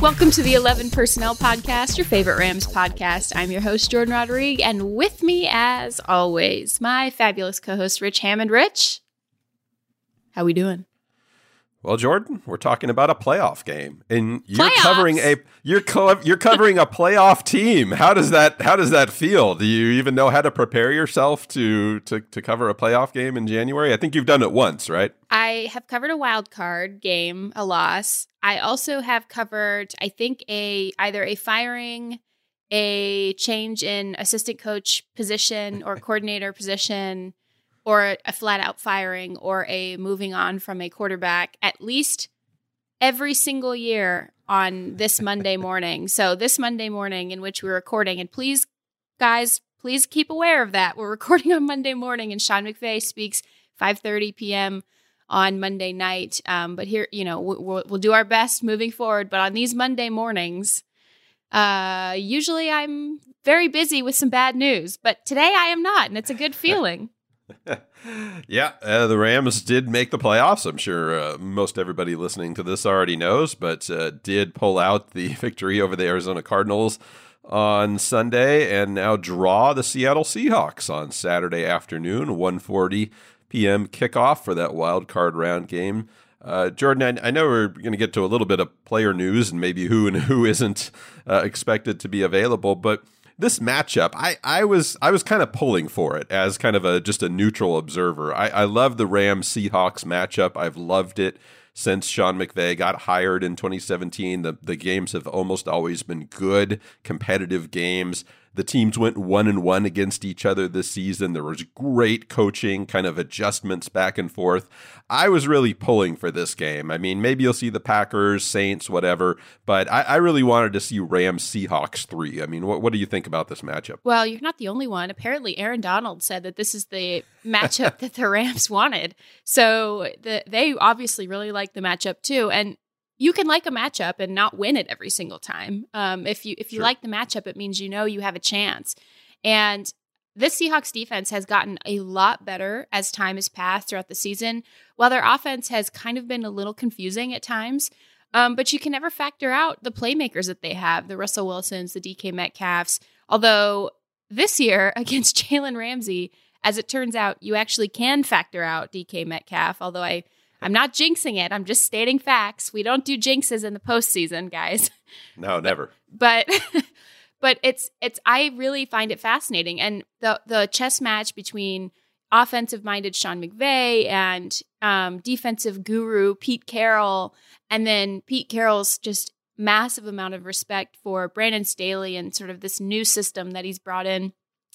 Welcome to the 11 Personnel Podcast, your favorite Rams podcast. I'm your host, Jordan Rodriguez, and with me, as always, my fabulous co-host, Rich Hammond. Rich, how we doing? Well, Jordan, we're talking about a playoff game, and you're Playoffs? covering a you're co- you're covering a playoff team. How does that how does that feel? Do you even know how to prepare yourself to to to cover a playoff game in January? I think you've done it once, right? I have covered a wild card game, a loss. I also have covered, I think, a either a firing, a change in assistant coach position or coordinator position, or a flat out firing, or a moving on from a quarterback. At least every single year on this Monday morning. So this Monday morning in which we're recording, and please, guys, please keep aware of that. We're recording on Monday morning, and Sean McVay speaks 5:30 p.m on Monday night. Um, but here, you know, we'll, we'll do our best moving forward. But on these Monday mornings, uh, usually I'm very busy with some bad news, but today I am not, and it's a good feeling. yeah, uh, the Rams did make the playoffs. I'm sure uh, most everybody listening to this already knows, but uh, did pull out the victory over the Arizona Cardinals on Sunday and now draw the Seattle Seahawks on Saturday afternoon, 1:40 p.m. kickoff for that wild card round game. Uh, Jordan, I, I, know we're going to get to a little bit of player news and maybe who and who isn't uh, expected to be available, but this matchup, I, I was I was kind of pulling for it as kind of a just a neutral observer. I, I love the Rams Seahawks matchup. I've loved it since Sean McVay got hired in 2017. The the games have almost always been good, competitive games. The teams went one and one against each other this season. There was great coaching, kind of adjustments back and forth. I was really pulling for this game. I mean, maybe you'll see the Packers, Saints, whatever, but I, I really wanted to see Rams Seahawks three. I mean, what, what do you think about this matchup? Well, you're not the only one. Apparently, Aaron Donald said that this is the matchup that the Rams wanted. So the, they obviously really like the matchup too. And you can like a matchup and not win it every single time. Um, if you if you Sure. like the matchup, it means you know you have a chance. And this Seahawks defense has gotten a lot better as time has passed throughout the season. While their offense has kind of been a little confusing at times, um, but you can never factor out the playmakers that they have, the Russell Wilsons, the DK Metcalfs. Although this year against Jalen Ramsey, as it turns out, you actually can factor out DK Metcalf. Although I I'm not jinxing it. I'm just stating facts. We don't do jinxes in the postseason, guys. No, never. But but it's it's I really find it fascinating. And the the chess match between offensive minded Sean McVay and um, defensive guru Pete Carroll, and then Pete Carroll's just massive amount of respect for Brandon Staley and sort of this new system that he's brought in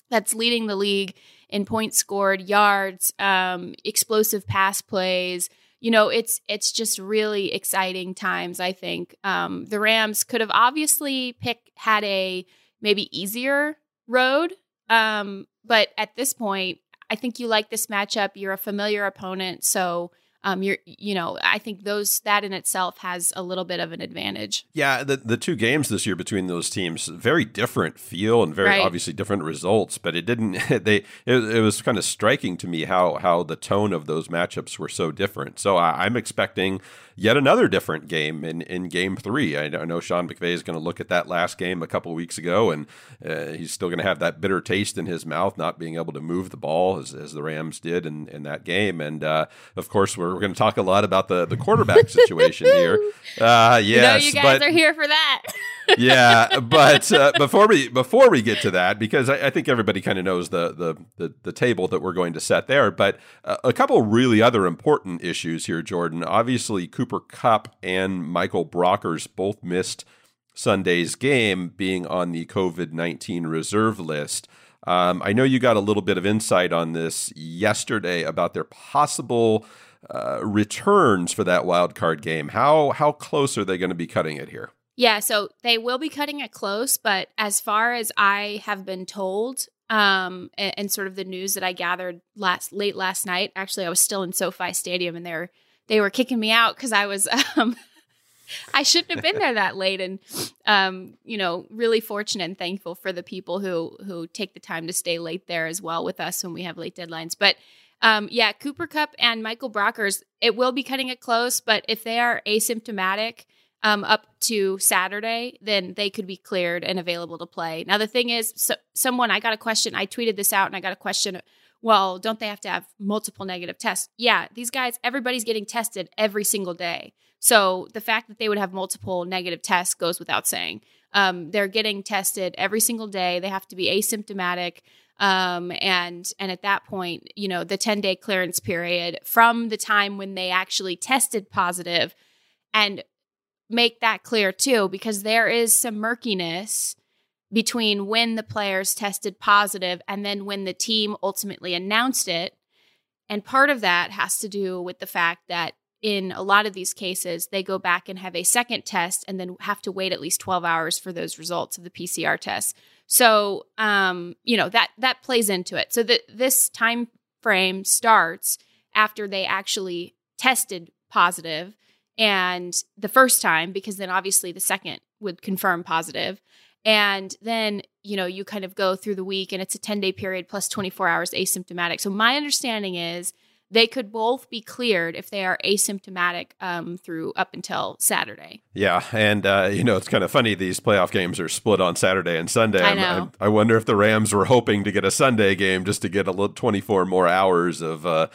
that's leading the league in points scored, yards, um, explosive pass plays. You know, it's it's just really exciting times. I think um, the Rams could have obviously pick had a maybe easier road, um, but at this point, I think you like this matchup. You're a familiar opponent, so um, you're you know I think those that in itself has a little bit of an advantage. Yeah, the the two games this year between those teams very different feel and very Right. obviously different results, but it didn't they it, it was kind of striking to me how how the tone of those matchups were so different. So I, I'm expecting yet another different game in in game 3. I, know- Sean McVay is going to look at that last game a couple weeks ago and uh, he's still going to have that bitter taste in his mouth not being able to move the ball as, as the Rams did in, in that game and uh, of course we're, we're going to talk a lot about the the quarterback situation here. Uh yes, you know, you guys but are here for that. yeah, but uh, before we before we get to that, because I, I think everybody kind of knows the, the the the table that we're going to set there, but uh, a couple really other important issues here, Jordan. Obviously, Cooper Kupp and Michael Brockers both missed Sunday's game, being on the COVID nineteen reserve list. Um, I know you got a little bit of insight on this yesterday about their possible uh, returns for that wild card game. How how close are they going to be cutting it here? Yeah, so they will be cutting it close, but as far as I have been told, um, and, and, sort of the news that I gathered last late last night, actually, I was still in SoFi Stadium, and they were they were kicking me out because I was um, I shouldn't have been there that late, and um, you know, really fortunate and thankful for the people who who take the time to stay late there as well with us when we have late deadlines, but. Um, yeah, Cooper Kupp and Michael Brockers, it will be cutting it close, but if they are asymptomatic, um, up to Saturday, then they could be cleared and available to play. Now, the thing is, so, someone, I got a question, I tweeted this out and I got a question. Well, don't they have to have multiple negative tests? Yeah, these guys, everybody's getting tested every single day. So the fact that they would have multiple negative tests goes without saying. Um, they're getting tested every single day. They have to be asymptomatic. Um, and and at that point, you know, the 10 day clearance period from the time when they actually tested positive and make that clear too, because there is some murkiness between when the players tested positive and then when the team ultimately announced it. And part of that has to do with the fact that in a lot of these cases, they go back and have a second test and then have to wait at least 12 hours for those results of the PCR test. So, um, you know, that that plays into it. So that this time frame starts after they actually tested positive and the first time because then obviously the second would confirm positive and then you know you kind of go through the week and it's a 10 day period plus 24 hours asymptomatic so my understanding is they could both be cleared if they are asymptomatic um, through up until Saturday. Yeah, and uh, you know it's kind of funny these playoff games are split on Saturday and Sunday. I know. I, I wonder if the Rams were hoping to get a Sunday game just to get a little twenty four more hours of uh,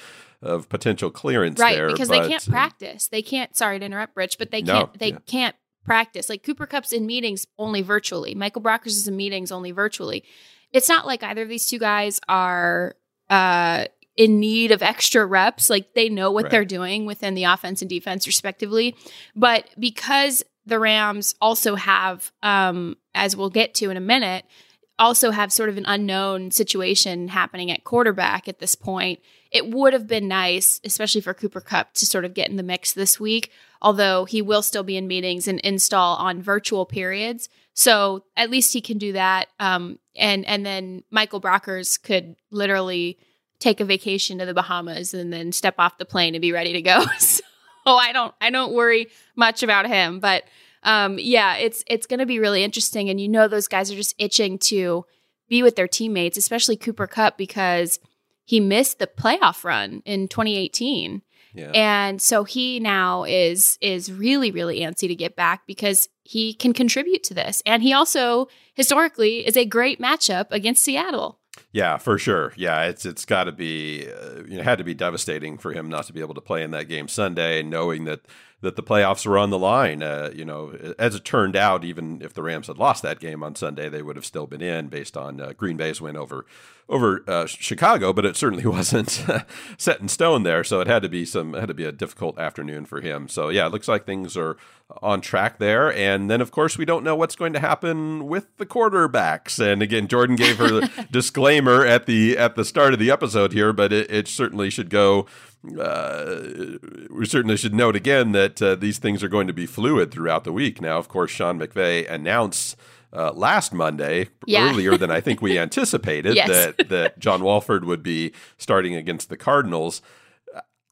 of potential clearance right, there, because but, they can't practice. They can't. Sorry to interrupt, Rich, but they can't. They yeah. can't practice. Like Cooper Kupp's in meetings only virtually. Michael Brockers is in meetings only virtually. It's not like either of these two guys are uh, in need of extra reps. Like they know what Right. they're doing within the offense and defense, respectively. But because the Rams also have, um, as we'll get to in a minute, also have sort of an unknown situation happening at quarterback at this point. It would have been nice, especially for Cooper Kupp, to sort of get in the mix this week, although he will still be in meetings and install on virtual periods. So at least he can do that. Um, and and then Michael Brockers could literally take a vacation to the Bahamas and then step off the plane and be ready to go. so I don't I don't worry much about him, but um, yeah, it's it's going to be really interesting, and you know those guys are just itching to be with their teammates, especially Cooper Kupp because he missed the playoff run in 2018, Yeah. and so he now is is really really antsy to get back because he can contribute to this, and he also historically is a great matchup against Seattle. Yeah, for sure. Yeah, it's it's got to be uh, you know had to be devastating for him not to be able to play in that game Sunday, knowing that that the playoffs were on the line. Uh, you know, as it turned out, even if the Rams had lost that game on Sunday, they would have still been in based on uh, Green Bay's win over over uh, Chicago. But it certainly wasn't set in stone there, so it had to be some had to be a difficult afternoon for him. So yeah, it looks like things are on track there. And then of course we don't know what's going to happen with the quarterbacks. And again, Jordan gave her disclaimer at the at the start of the episode here, but it, it certainly should go. Uh, we certainly should note again that uh, these things are going to be fluid throughout the week. Now, of course, Sean McVay announced uh, last Monday, Yeah. earlier than I think we anticipated, Yes. that that John Wolford would be starting against the Cardinals.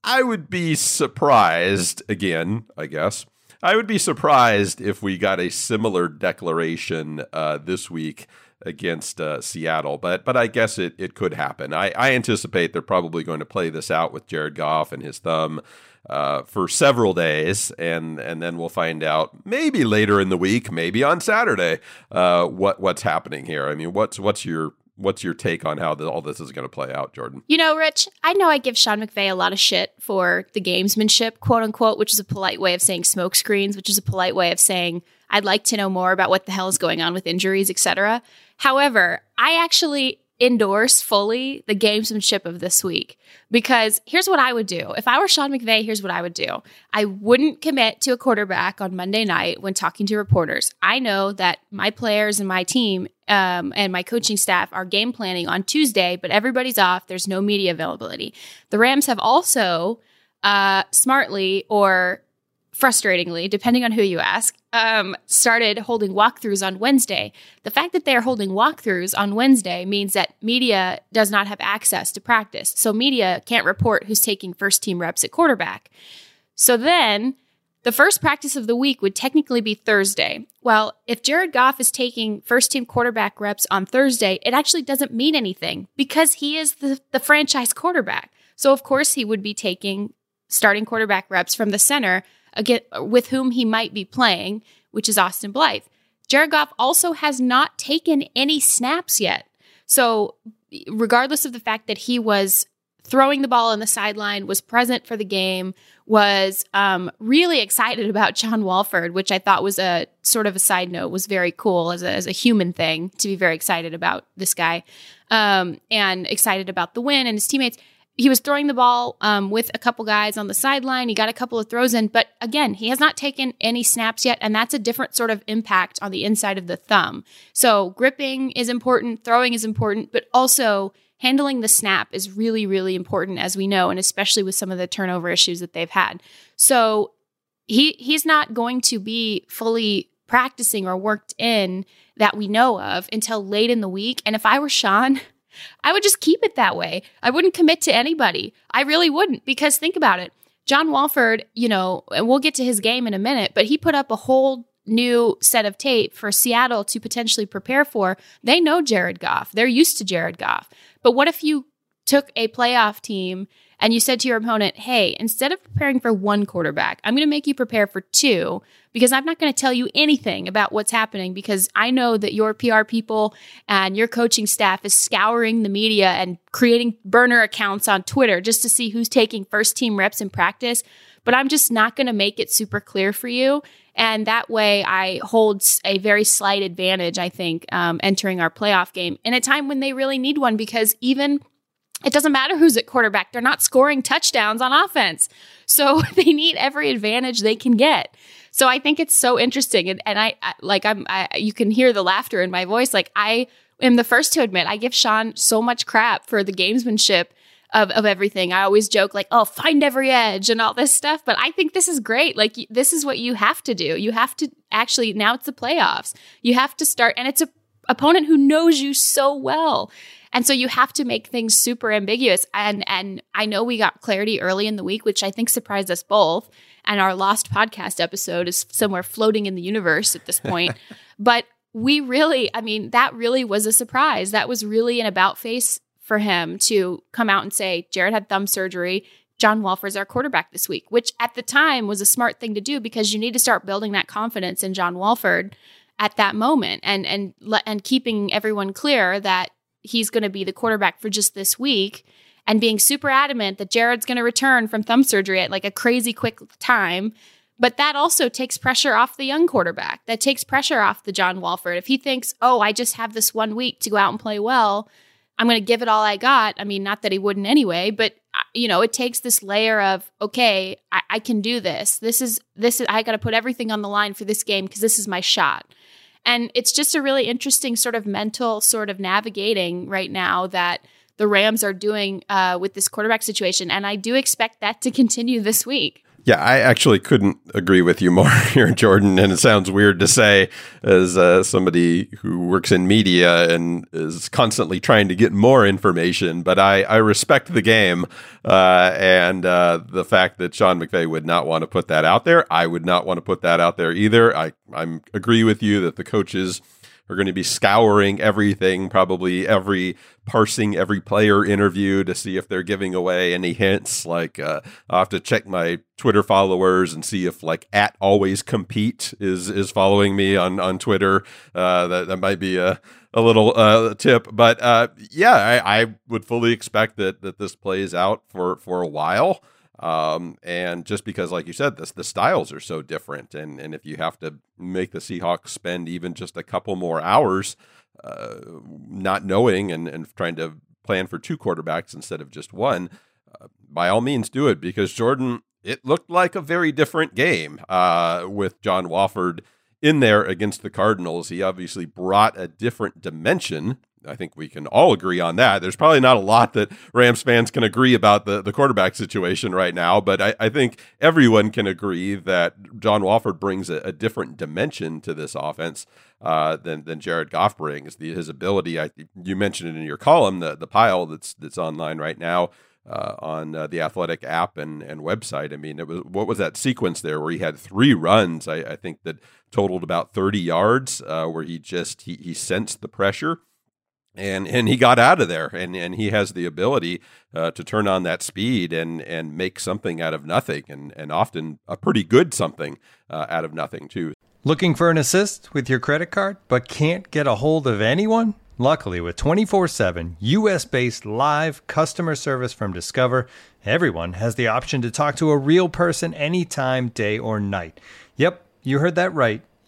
I would be surprised again, I guess. I would be surprised if we got a similar declaration uh, this week against uh, Seattle, but but I guess it, it could happen. I, I anticipate they're probably going to play this out with Jared Goff and his thumb uh, for several days, and and then we'll find out maybe later in the week, maybe on Saturday, uh, what what's happening here. I mean, what's what's your what's your take on how the, all this is going to play out, Jordan? You know, Rich, I know I give Sean McVay a lot of shit for the gamesmanship, quote unquote, which is a polite way of saying smoke screens, which is a polite way of saying I'd like to know more about what the hell is going on with injuries, etc. However, I actually endorse fully the gamesmanship of this week because here's what I would do. If I were Sean McVay, here's what I would do. I wouldn't commit to a quarterback on Monday night when talking to reporters. I know that my players and my team um, and my coaching staff are game planning on Tuesday, but everybody's off. There's no media availability. The Rams have also uh, smartly or frustratingly, depending on who you ask, um, started holding walkthroughs on Wednesday. The fact that they are holding walkthroughs on Wednesday means that media does not have access to practice. So media can't report who's taking first team reps at quarterback. So then the first practice of the week would technically be Thursday. Well, if Jared Goff is taking first team quarterback reps on Thursday, it actually doesn't mean anything because he is the, the franchise quarterback. So, of course, he would be taking starting quarterback reps from the center again, with whom he might be playing, which is Austin Blythe. Jared Goff also has not taken any snaps yet. So, regardless of the fact that he was throwing the ball on the sideline, was present for the game, was um, really excited about John Wolford, which I thought was a sort of a side note, was very cool as a, as a human thing to be very excited about this guy um, and excited about the win and his teammates he was throwing the ball um, with a couple guys on the sideline. He got a couple of throws in, but again, he has not taken any snaps yet, and that's a different sort of impact on the inside of the thumb. So, gripping is important, throwing is important, but also handling the snap is really, really important, as we know, and especially with some of the turnover issues that they've had. So, he he's not going to be fully practicing or worked in that we know of until late in the week. And if I were Sean, I would just keep it that way. I wouldn't commit to anybody. I really wouldn't because think about it. John Wolford, you know, and we'll get to his game in a minute, but he put up a whole new set of tape for Seattle to potentially prepare for. They know Jared Goff. They're used to Jared Goff. But what if you took a playoff team and you said to your opponent, hey, instead of preparing for one quarterback, I'm going to make you prepare for two because I'm not going to tell you anything about what's happening because I know that your PR people and your coaching staff is scouring the media and creating burner accounts on Twitter just to see who's taking first team reps in practice. But I'm just not going to make it super clear for you. And that way, I hold a very slight advantage, I think, um, entering our playoff game in a time when they really need one because even it doesn't matter who's at quarterback. They're not scoring touchdowns on offense. So they need every advantage they can get. So I think it's so interesting. And, and I, I like, I'm, I, you can hear the laughter in my voice. Like I am the first to admit, I give Sean so much crap for the gamesmanship of, of everything. I always joke like, oh, find every edge and all this stuff. But I think this is great. Like this is what you have to do. You have to actually, now it's the playoffs. You have to start, and it's a opponent who knows you so well. And so you have to make things super ambiguous. And and I know we got clarity early in the week, which I think surprised us both. And our lost podcast episode is somewhere floating in the universe at this point. but we really, I mean, that really was a surprise. That was really an about face for him to come out and say, Jared had thumb surgery. John Wolford's our quarterback this week, which at the time was a smart thing to do because you need to start building that confidence in John Wolford at that moment and and and keeping everyone clear that he's going to be the quarterback for just this week and being super adamant that Jared's going to return from thumb surgery at like a crazy quick time. But that also takes pressure off the young quarterback. That takes pressure off the John Wolford. If he thinks, oh, I just have this one week to go out and play well, I'm going to give it all I got. I mean, not that he wouldn't anyway, but uh, you know, it takes this layer of, okay, I, I can do this. This is, this is, I got to put everything on the line for this game because this is my shot. And it's just a really interesting sort of mental sort of navigating right now that the Rams are doing uh, with this quarterback situation. And I do expect that to continue this week. Yeah, I actually couldn't agree with you more here, Jordan. And it sounds weird to say as uh, somebody who works in media and is constantly trying to get more information, but I, I respect the game uh, and uh, the fact that Sean McVay would not want to put that out there. I would not want to put that out there either. I I agree with you that the coaches – are going to be scouring everything, probably every parsing every player interview to see if they're giving away any hints. Like uh, I'll have to check my Twitter followers and see if like at always compete is is following me on on Twitter. Uh, that that might be a a little uh, tip, but uh, yeah, I, I would fully expect that that this plays out for for a while. Um, and just because, like you said, this the styles are so different, and and if you have to make the Seahawks spend even just a couple more hours uh, not knowing and, and trying to plan for two quarterbacks instead of just one, uh, by all means do it because Jordan, it looked like a very different game uh, with John Wolford in there against the Cardinals. He obviously brought a different dimension. I think we can all agree on that. There's probably not a lot that Rams fans can agree about the, the quarterback situation right now, but I, I think everyone can agree that John Wolford brings a, a different dimension to this offense uh, than than Jared Goff brings. The, his ability, I, you mentioned it in your column, the the pile that's that's online right now uh, on uh, the Athletic app and, and website. I mean, it was what was that sequence there where he had three runs? I, I think that totaled about thirty yards, uh, where he just he he sensed the pressure. And and he got out of there, and, and he has the ability uh, to turn on that speed and and make something out of nothing, and and often a pretty good something uh, out of nothing too. Looking for an assist with your credit card, but can't get a hold of anyone? Luckily, with 24 7 US based live customer service from Discover, everyone has the option to talk to a real person anytime, day or night. Yep, you heard that right.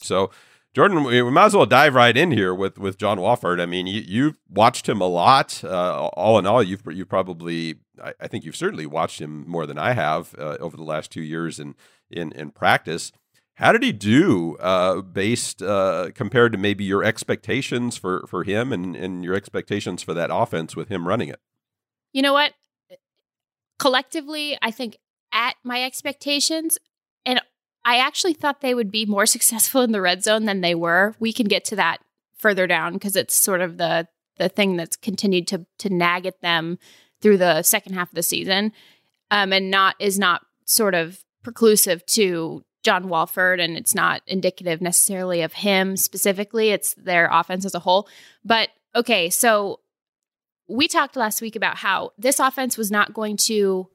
So, Jordan, we, might as well dive right in here with with John Wolford. I mean, you you watched him a lot. Uh, all in all, you've you probably, I, I, think you've certainly watched him more than I have uh, over the last two years in in in practice. How did he do, uh, based uh, compared to maybe your expectations for for him and and your expectations for that offense with him running it? You know what? Collectively, I think at my expectations, I actually thought they would be more successful in the red zone than they were. We can get to that further down because it's sort of the the thing that's continued to to nag at them through the second half of the season, um, and not is not sort of preclusive to John Wolford, and it's not indicative necessarily of him specifically. It's their offense as a whole. But okay, so we talked last week about how this offense was not going to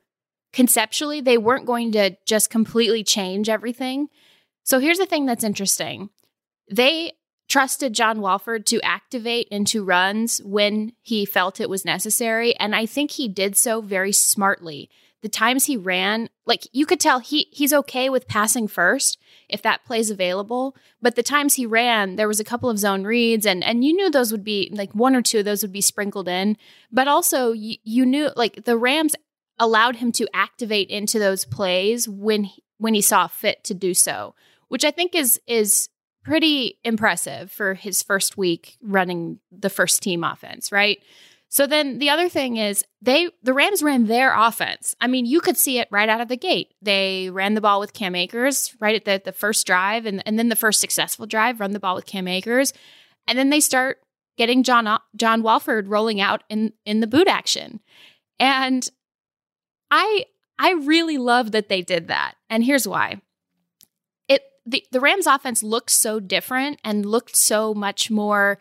conceptually, they weren't going to just completely change everything. So here's the thing that's interesting. They trusted John Wolford to activate into runs when he felt it was necessary. And I think he did so very smartly. The times he ran, like you could tell he he's okay with passing first if that play's available. But the times he ran, there was a couple of zone reads and and you knew those would be like one or two of those would be sprinkled in. But also you, you knew like the Rams allowed him to activate into those plays when he, when he saw fit to do so, which I think is is pretty impressive for his first week running the first team offense, right? So then the other thing is they the Rams ran their offense. I mean, you could see it right out of the gate. They ran the ball with Cam Akers right at the, the first drive and, and then the first successful drive, run the ball with Cam Akers. And then they start getting John John Wolford rolling out in in the boot action. And I I really love that they did that. And here's why. It the, the Rams offense looked so different and looked so much more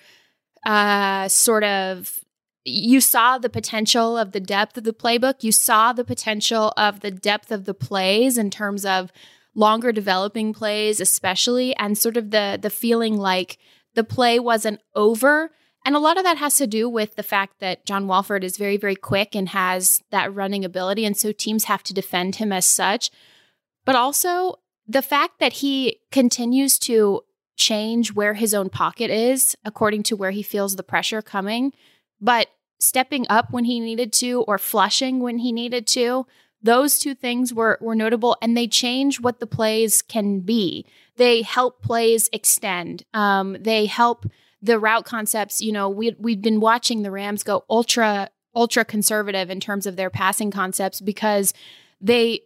uh sort of you saw the potential of the depth of the playbook. You saw the potential of the depth of the plays in terms of longer developing plays, especially, and sort of the the feeling like the play wasn't over and a lot of that has to do with the fact that John Wolford is very, very quick and has that running ability. And so teams have to defend him as such. But also the fact that he continues to change where his own pocket is according to where he feels the pressure coming, but stepping up when he needed to or flushing when he needed to. Those two things were, were notable and they change what the plays can be. They help plays extend. Um, they help the route concepts, you know, we we've been watching the Rams go ultra ultra conservative in terms of their passing concepts because they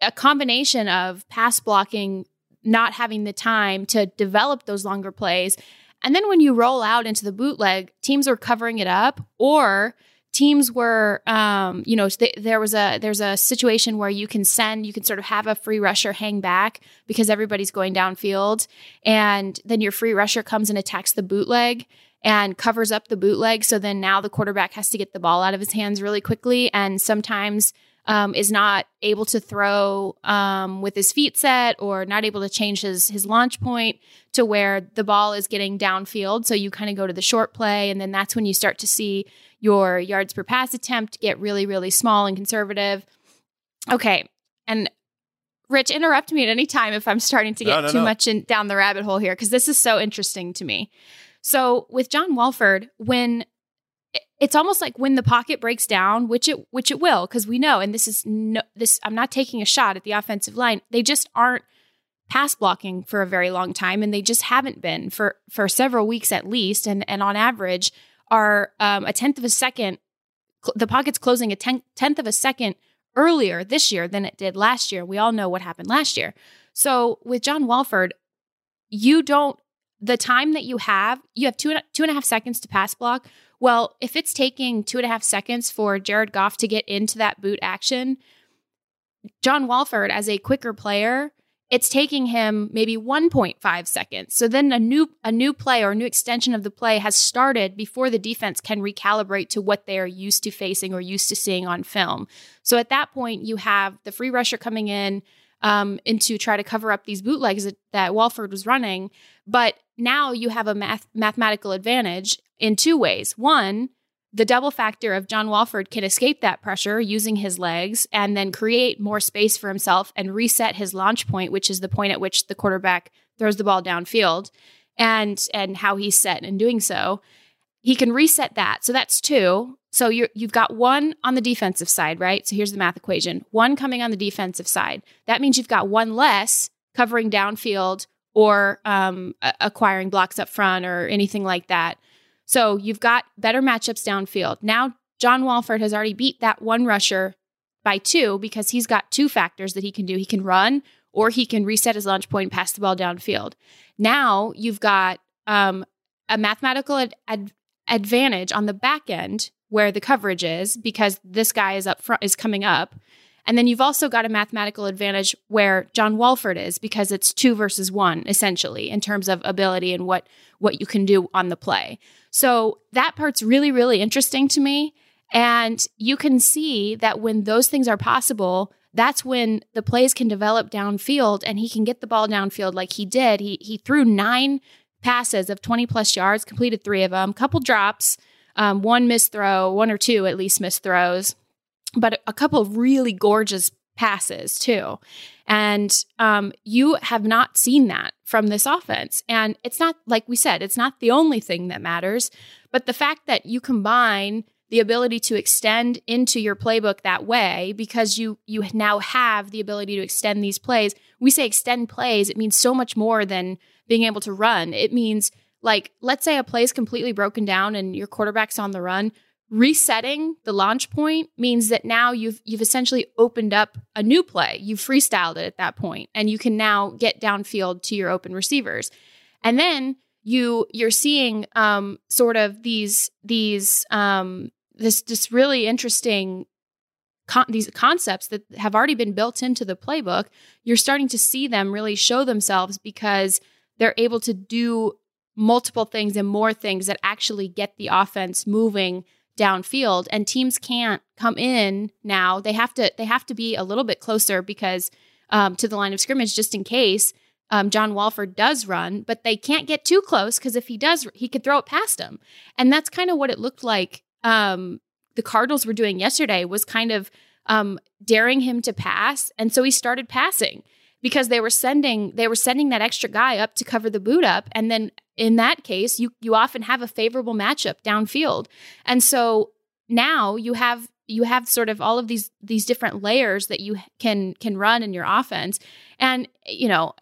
a combination of pass blocking not having the time to develop those longer plays. And then when you roll out into the bootleg, teams are covering it up or teams were um, you know th- there was a there's a situation where you can send you can sort of have a free rusher hang back because everybody's going downfield. And then your free rusher comes and attacks the bootleg and covers up the bootleg. So then now the quarterback has to get the ball out of his hands really quickly. And sometimes um, is not able to throw um, with his feet set or not able to change his his launch point to where the ball is getting downfield. So you kind of go to the short play, and then that's when you start to see your yards per pass attempt get really really small and conservative. Okay, and Rich, interrupt me at any time if I'm starting to get No, no, too no. much in, down the rabbit hole here because this is so interesting to me. So with John Wolford, when it's almost like when the pocket breaks down, which it which it will, because we know, and this is no this I'm not taking a shot at the offensive line. They just aren't pass blocking for a very long time, and they just haven't been for for several weeks at least, and and on average are um, a tenth of a second. cl- The pocket's closing a tenth tenth of a second earlier this year than it did last year. We all know what happened last year. So with John Wolford, you don't the time that you have, you have two two and a half seconds to pass block. Well, if it's taking two and a half seconds for Jared Goff to get into that boot action, John Wolford, as a quicker player, it's taking him maybe 1.5 seconds. So then a new a new play or a new extension of the play has started before the defense can recalibrate to what they are used to facing or used to seeing on film. So at that point, you have the free rusher coming in um, into try to cover up these bootlegs that, that Wolford was running. But now you have a math, mathematical advantage in two ways. One, the double factor of John Wolford can escape that pressure using his legs and then create more space for himself and reset his launch point, which is the point at which the quarterback throws the ball downfield and and how he's set in doing so. He can reset that. So that's two. So you're you've got one on the defensive side, right? So here's the math equation. One coming on the defensive side. That means you've got one less covering downfield or um, acquiring blocks up front or anything like that. So you've got better matchups downfield. Now, John Wolford has already beat that one rusher by two because he's got two factors that he can do. He can run or he can reset his launch point pass the ball downfield. Now you've got um, a mathematical ad- ad- advantage on the back end where the coverage is because this guy is up front is coming up. And then you've also got a mathematical advantage where John Wolford is because it's two versus one, essentially, in terms of ability and what what you can do on the play. So that part's really, really interesting to me. And you can see that when those things are possible, that's when the plays can develop downfield and he can get the ball downfield like he did. He he threw nine passes of 20 plus yards, completed three of them, couple drops, um, one missed throw, one or two at least missed throws, but a couple of really gorgeous passes too. And um, you have not seen that from this offense. And it's not, like we said, it's not the only thing that matters, but the fact that you combine the ability to extend into your playbook that way because you you now have the ability to extend these plays. We say extend plays, it means so much more than being able to run. It means like let's say a play is completely broken down and your quarterback's on the run, resetting the launch point means that now you've you've essentially opened up a new play. You've freestyled it at that point and you can now get downfield to your open receivers. And then you you're seeing um sort of these these um this this really interesting con- these concepts that have already been built into the playbook you're starting to see them really show themselves because they're able to do multiple things and more things that actually get the offense moving downfield and teams can't come in now they have to they have to be a little bit closer because um, to the line of scrimmage just in case um, John Wolford does run, but they can't get too close because if he does, he could throw it past him. And that's kind of what it looked like um, the Cardinals were doing yesterday was kind of um, daring him to pass, and so he started passing because they were sending they were sending that extra guy up to cover the boot up, and then in that case, you you often have a favorable matchup downfield, and so now you have you have sort of all of these these different layers that you can can run in your offense, and you know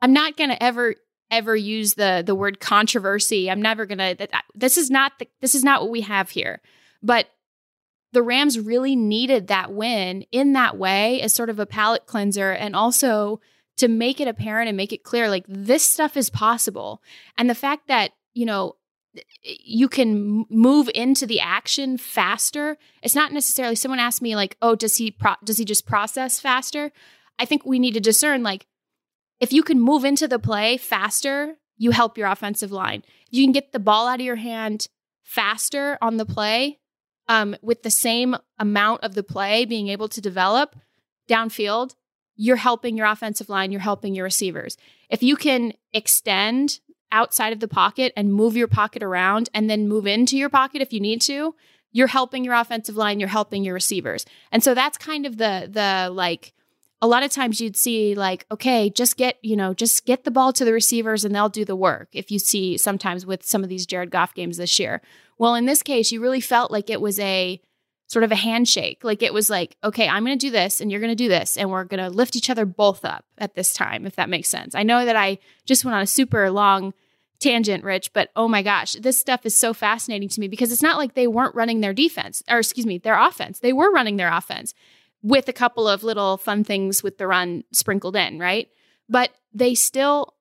I'm not going to ever ever use the the word controversy. I'm never going to this is not the, this is not what we have here. But the Rams really needed that win in that way as sort of a palate cleanser and also to make it apparent and make it clear like this stuff is possible. And the fact that you know, you can move into the action faster. It's not necessarily someone asked me like, "Oh, does he pro- does he just process faster?" I think we need to discern like if you can move into the play faster, you help your offensive line. If you can get the ball out of your hand faster on the play, um, with the same amount of the play being able to develop downfield, you're helping your offensive line, you're helping your receivers. If you can extend outside of the pocket and move your pocket around and then move into your pocket if you need to, you're helping your offensive line, you're helping your receivers. And so that's kind of the the like a lot of times you'd see like okay just get you know just get the ball to the receivers and they'll do the work if you see sometimes with some of these jared goff games this year. Well in this case you really felt like it was a sort of a handshake. Like it was like okay i'm going to do this and you're going to do this and we're going to lift each other both up at this time if that makes sense. I know that i just went on a super long tangent rich but oh my gosh this stuff is so fascinating to me because it's not like they weren't running their defense or excuse me their offense. They were running their offense with a couple of little fun things with the run sprinkled in, right? But they still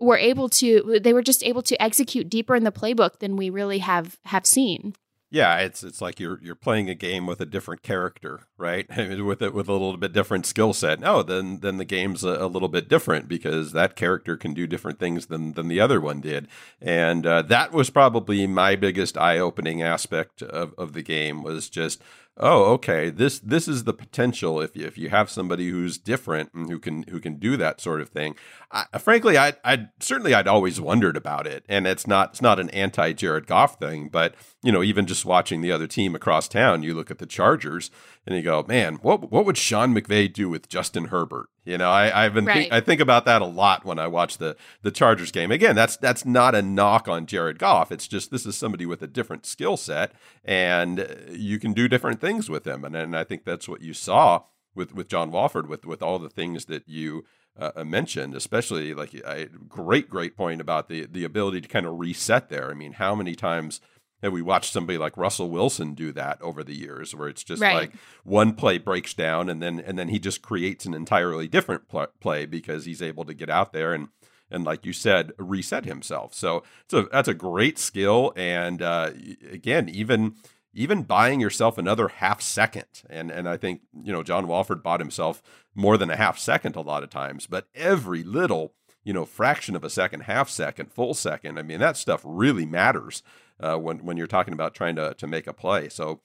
were able to they were just able to execute deeper in the playbook than we really have have seen. Yeah, it's it's like you're you're playing a game with a different character, right? with it with a little bit different skill set. No, then then the game's a, a, little bit different because that character can do different things than than the other one did, and uh, that was probably my biggest eye opening aspect of of the game was just oh okay. This this is the potential if you, if you have somebody who's different and who can who can do that sort of thing. I, frankly i i certainly i'd always wondered about it and it's not it's not an anti jared goff thing but you know even just watching the other team across town you look at the chargers and you go, man, what what would Sean McVay do with Justin Herbert? You know, I, I've been right. think, I think about that a lot when I watch the the Chargers game. Again, that's that's not a knock on Jared Goff. It's just this is somebody with a different skill set, and you can do different things with him. And and I think that's what you saw with with John Wolford with with all the things that you uh, uh mentioned, especially like a great great point about the the ability to kind of reset there. I mean, how many times and we watched somebody like Russell Wilson do that over the years, where it's just right. like one play breaks down, and then and then he just creates an entirely different pl- play because he's able to get out there and and like you said, reset himself. So so that's a great skill, and uh, again, even even buying yourself another half second, and and I think you know John Wolford bought himself more than a half second a lot of times, but every little you know fraction of a second, half second, full second, I mean that stuff really matters uh, when when you're talking about trying to to make a play. So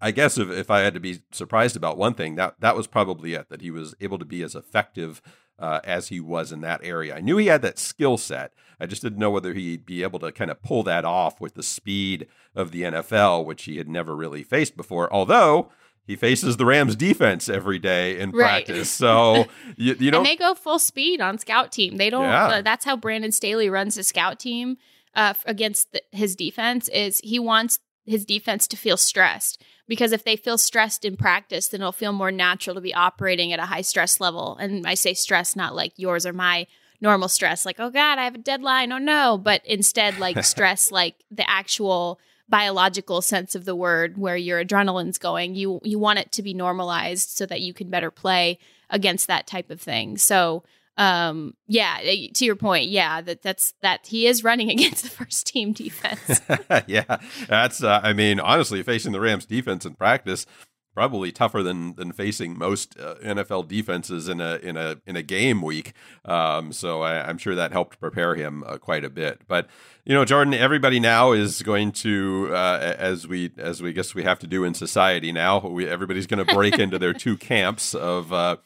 I, guess if, if I had to be surprised about one thing, that that was probably it. That he was able to be as effective uh, as he was in that area. I knew he had that skill set. I just didn't know whether he'd be able to kind of pull that off with the speed of the NFL, which he had never really faced before. Although he faces the Rams defense every day in right. practice. So you, you know, and they go full speed on scout team. They don't. Yeah. Uh, that's how Brandon Staley runs the scout team uh, against the, his defense is he wants his defense to feel stressed because if they feel stressed in practice, then it'll feel more natural to be operating at a high stress level. And I say stress, not like yours or my normal stress, like, oh God, I have a deadline. Oh no. But instead, like stress, like the actual biological sense of the word where your adrenaline's going. You you want it to be normalized so that you can better play against that type of thing. So um yeah eh, to your point yeah that that's that he is running against the first team defense yeah that's uh, i mean honestly facing the rams defense in practice probably tougher than than facing most uh, NFL defenses in a in a in a game week. Um, so I, am sure that helped prepare him uh, quite a bit. But you know, Jordan, everybody now is going to uh, as we as we guess we have to do in society now. We, everybody's going to break into their two camps of uh,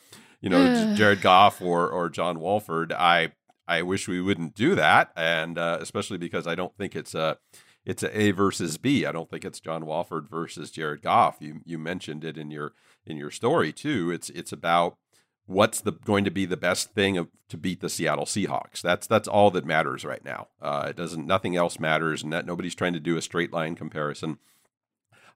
you know Jared Goff or or John Wolford. I I wish we wouldn't do that, and uh, especially because I don't think it's a it's a A versus B. I don't think it's John Wolford versus Jared Goff. You you mentioned it in your in your story too. It's it's about what's the going to be the best thing of, to beat the Seattle Seahawks. That's that's all that matters right now. Uh, it doesn't nothing else matters, and that nobody's trying to do a straight line comparison.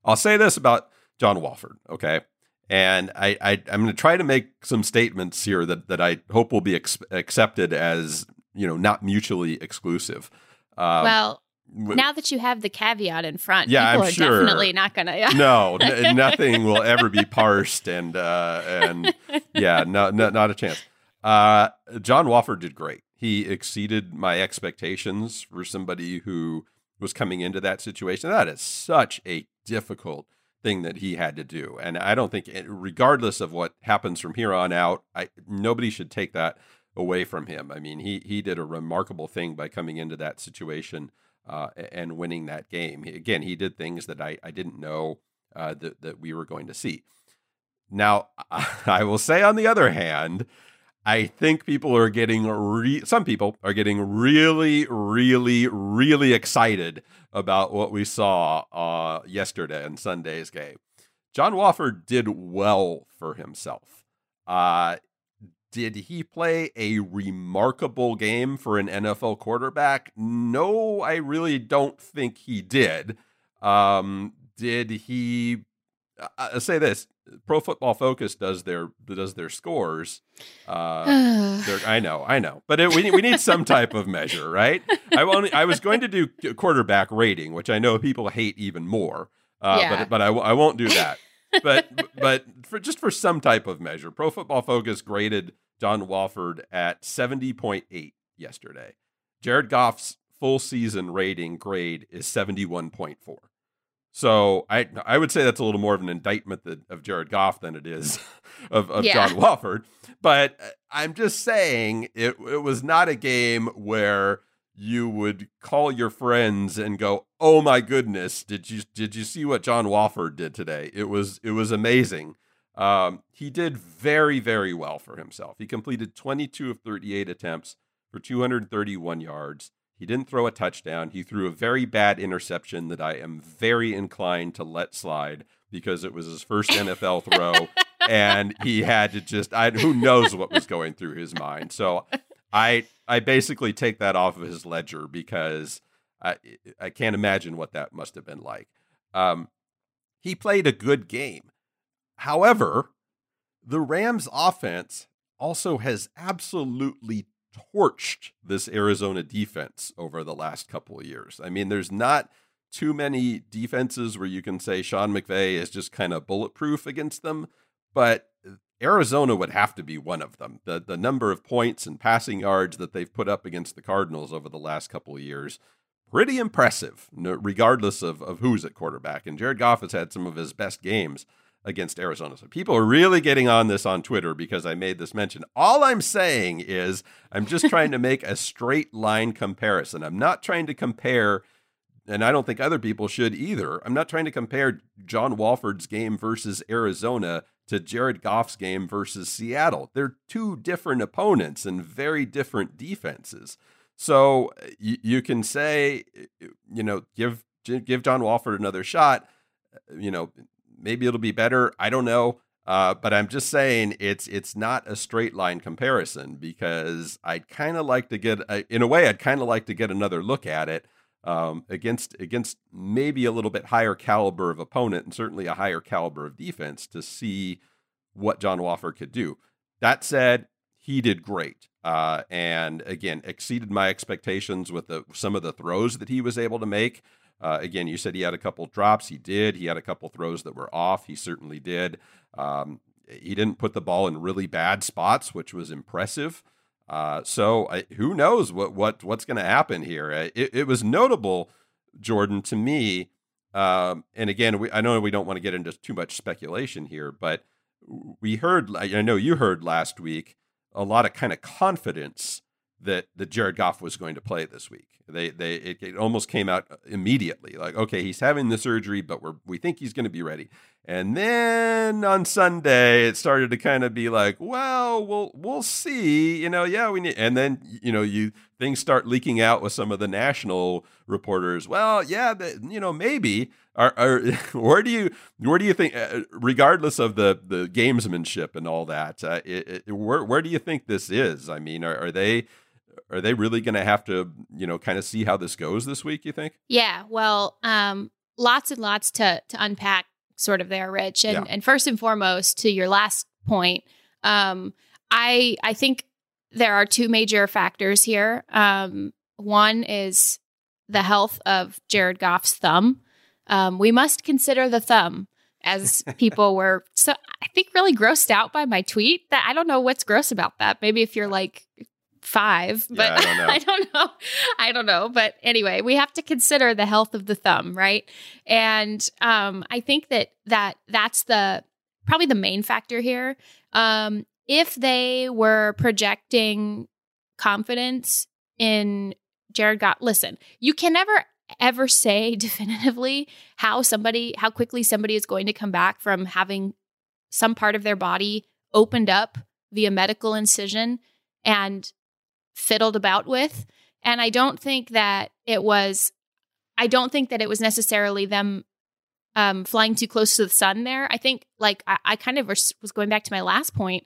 I'll say this about John Wolford. Okay, and I, I am going to try to make some statements here that that I hope will be ex- accepted as you know not mutually exclusive. Um, well, now that you have the caveat in front, yeah, people I'm are sure. definitely not going to. Yeah. No, n- nothing will ever be parsed, and uh, and yeah, no, no, not a chance. Uh, John Wolford did great He exceeded my expectations for somebody who was coming into that situation. That is such a difficult thing that he had to do. And I don't think, regardless of what happens from here on out, I, nobody should take that away from him. I mean, he he did a remarkable thing by coming into that situation uh, and winning that game. Again, he did things that I, I didn't know uh, that that we were going to see. Now, I will say, on the other hand, I think people are getting re- some people are getting really, really, really excited about what we saw uh, yesterday in Sunday's game. John Wolford did well for himself. Uh, did he play a remarkable game for an NFL quarterback? No, I really don't think he did. Um, did he? I'll say this: Pro Football Focus does their does their scores. Uh, I know, I know, but it, we we need some type of measure, right? I only, I was going to do quarterback rating, which I know people hate even more. Uh, yeah. But but I, I won't do that. But but for just for some type of measure, Pro Football Focus graded John Wolford at 70.8 yesterday. Jared Goff's full season rating grade is 71.4. So I I would say that's a little more of an indictment that, of Jared Goff than it is of, of yeah. John Wolford. But uh, I'm just saying it it was not a game where you would call your friends and go, "Oh my goodness, did you did you see what John Wolford did today? It was it was amazing." Um, he did very, very well for himself. He completed 22 of 38 attempts for 231 yards. He didn't throw a touchdown. He threw a very bad interception that I am very inclined to let slide because it was his first NFL throw. and he had to just I who knows what was going through his mind. So I I basically take that off of his ledger because I I can't imagine what that must have been like. Um, he played a good game. However, the Rams offense also has absolutely torched this Arizona defense over the last couple of years. I mean, there's not too many defenses where you can say Sean McVay is just kind of bulletproof against them, but Arizona would have to be one of them. The the number of points and passing yards that they've put up against the Cardinals over the last couple of years, pretty impressive, regardless of, of who's at quarterback. And Jared Goff has had some of his best games against Arizona. So people are really getting on this on Twitter because I made this mention. All I'm saying is I'm just trying to make a straight line comparison. I'm not trying to compare and I don't think other people should either. I'm not trying to compare John Wolford's game versus Arizona to Jared Goff's game versus Seattle. They're two different opponents and very different defenses. So uh, you, you can say, you know, give give John Wolford another shot. Uh, you know, maybe it'll be better. I don't know. Uh, but I'm just saying it's it's not a straight line comparison because I'd kind of like to get uh, in a way I'd kind of like to get another look at it um, against against maybe a little bit higher caliber of opponent and certainly a higher caliber of defense to see what John Wolford could do. That said, he did great. Uh, and again, exceeded my expectations with the, some of the throws that he was able to make. Uh, again, you said he had a couple drops. He did. He had a couple throws that were off. He certainly did. Um, he didn't put the ball in really bad spots, which was impressive. Uh, so uh, who knows what what what's going to happen here? Uh, it, it, was notable, Jordan, to me. Um, and again, we, I know we don't want to get into too much speculation here, but we heard. I know you heard last week a lot of kind of confidence that that Jared Goff was going to play this week. They they it, it, almost came out immediately like okay he's having the surgery but we're we think he's going to be ready. And then on Sunday it started to kind of be like well we'll we'll see you know yeah we need and then you know you things start leaking out with some of the national reporters. Well yeah you know maybe are, are where do you where do you think uh, regardless of the the gamesmanship and all that uh, it, it, where where do you think this is? I mean are, are they are they really going to have to, you know, kind of see how this goes this week? You think? Yeah. Well, um, lots and lots to to unpack, sort of there, Rich. And yeah. and first and foremost, to your last point, um, I I think there are two major factors here. Um, one is the health of Jared Goff's thumb. Um, we must consider the thumb as people were so I think really grossed out by my tweet that I don't know what's gross about that. Maybe if you're like five, but Yeah, I don't know. I don't know. I don't know. But anyway, we have to consider the health of the thumb, right? And um, I think that that that's the probably the main factor here. Um, if they were projecting confidence in Jared Goff, listen, you can never ever say definitively how somebody how quickly somebody is going to come back from having some part of their body opened up via medical incision and fiddled about with. And I don't think that it was, I don't think that it was necessarily them um, flying too close to the sun there. I think, like, I, I kind of was, was going back to my last point.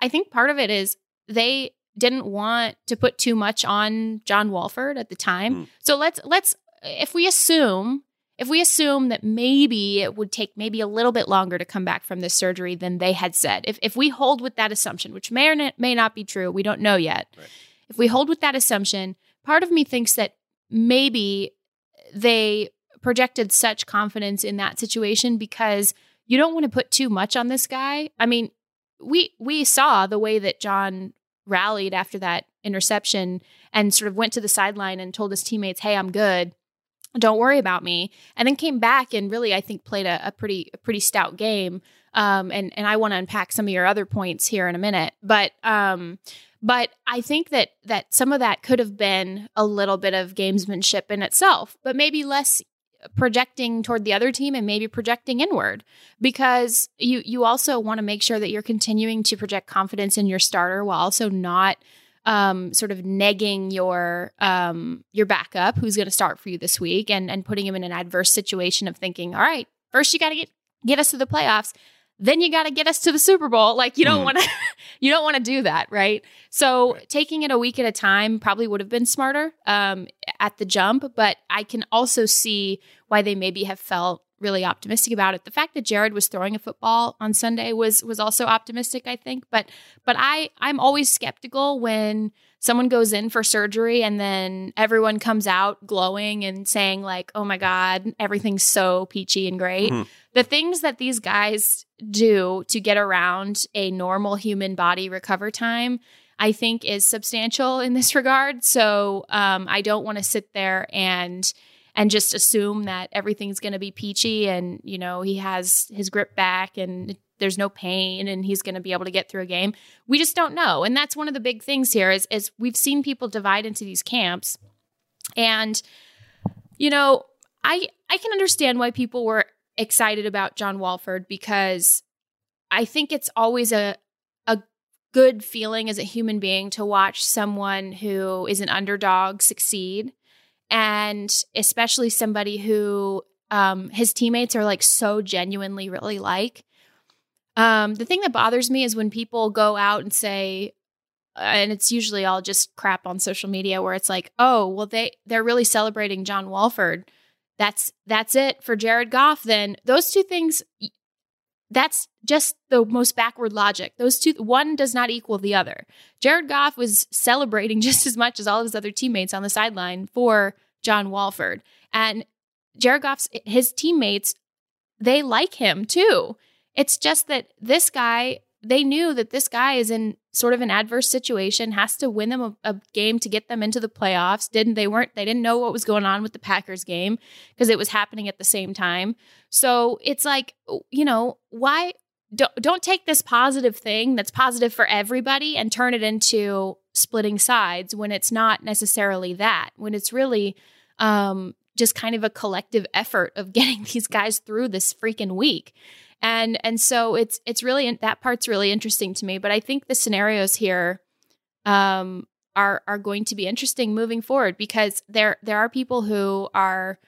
I think part of it is they didn't want to put too much on John Wolford at the time. Mm. So let's, let's, if we assume, if we assume that maybe it would take maybe a little bit longer to come back from this surgery than they had said, if, if we hold with that assumption, which may or not, may not be true, we don't know yet. Right. If we hold with that assumption, part of me thinks that maybe they projected such confidence in that situation because you don't want to put too much on this guy. I mean, we we saw the way that John rallied after that interception and sort of went to the sideline and told his teammates, "Hey, I'm good. Don't worry about me." And then came back and really, I think, played a, a pretty a pretty stout game. Um, and and I want to unpack some of your other points here in a minute, but um, but I think that that some of that could have been a little bit of gamesmanship in itself, but maybe less projecting toward the other team and maybe projecting inward because you you also want to make sure that you're continuing to project confidence in your starter while also not um, sort of negging your um, your backup who's going to start for you this week and and putting him in an adverse situation of thinking all right first you got to get get us to the playoffs then you got to get us to the Super Bowl. Like you don't Mhm. want to, you don't want to do that, right? So taking it a week at a time probably would have been smarter um, at the jump. But I can also see why they maybe have felt really optimistic about it. The fact that Jared was throwing a football on Sunday was was also optimistic, I think. But but I I'm always skeptical when someone goes in for surgery and then everyone comes out glowing and saying like, "Oh my god, everything's so peachy and great." Mhm. The things that these guys do to get around a normal human body recover time I think is substantial in this regard. So um, I don't want to sit there and and just assume that everything's going to be peachy and you know he has his grip back and there's no pain and he's going to be able to get through a game. We just don't know, and that's one of the big things here is is we've seen people divide into these camps, and you know I I can understand why people were excited about John Wolford because I think it's always a a good feeling as a human being to watch someone who is an underdog succeed. And especially somebody who um, his teammates are like so genuinely really like um, the thing that bothers me is when people go out and say and it's usually all just crap on social media where it's like oh well they they're really celebrating john wolford that's that's it for jared goff then those two things that's just the most backward logic. Those two, one does not equal the other. Jared Goff was celebrating just as much as all of his other teammates on the sideline for John Wolford. And Jared Goff's, his teammates, they like him too. It's just that this guy, they knew that this guy is in sort of an adverse situation, has to win them a, a game to get them into the playoffs. Didn't they weren't they didn't know what was going on with the Packers game because it was happening at the same time. So it's like, you know, why don't don't take this positive thing that's positive for everybody and turn it into splitting sides when it's not necessarily that. When it's really um just kind of a collective effort of getting these guys through this freaking week. And and so it's it's really that part's really interesting to me, but I think the scenarios here um are are going to be interesting moving forward because there there are people who are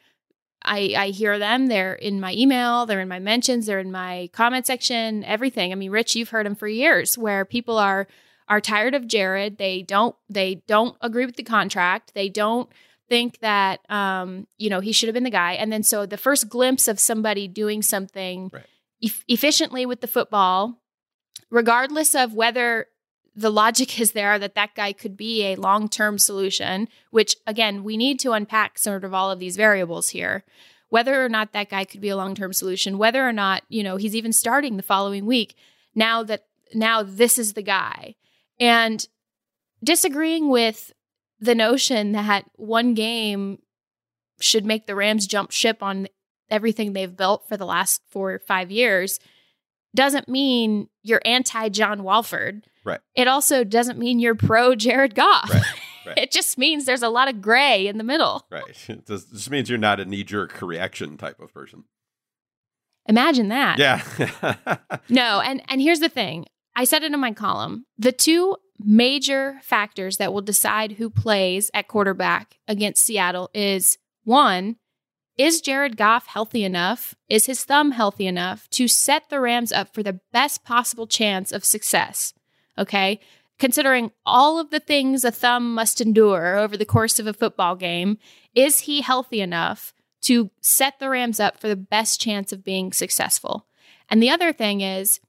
I, I hear them. They're in my email, they're in my mentions, they're in my comment section, everything. I mean, Rich, you've heard them for years where people are are tired of Jared. They don't they don't agree with the contract. They don't think that um, you know, he should have been the guy. And then so the first glimpse of somebody doing something Right. Eff- efficiently with the football, regardless of whether the logic is there that that guy could be a long-term solution which again we need to unpack sort of all of these variables here whether or not that guy could be a long-term solution whether or not you know he's even starting the following week now that now this is the guy. And disagreeing with the notion that one game should make the Rams jump ship on everything they've built for the last four or five years doesn't mean you're anti John Wolford. Right. It also doesn't mean you're pro Jared Goff. Right. Right. it just means there's a lot of gray in the middle. Right. It just just means you're not a knee jerk reaction type of person. Imagine that. Yeah. No, and and here's the thing. I said it in my column. The two major factors that will decide who plays at quarterback against Seattle is one, is Jared Goff healthy enough? Is his thumb healthy enough to set the Rams up for the best possible chance of success? Okay? Considering all of the things a thumb must endure over the course of a football game, is he healthy enough to set the Rams up for the best chance of being successful? And the other thing is,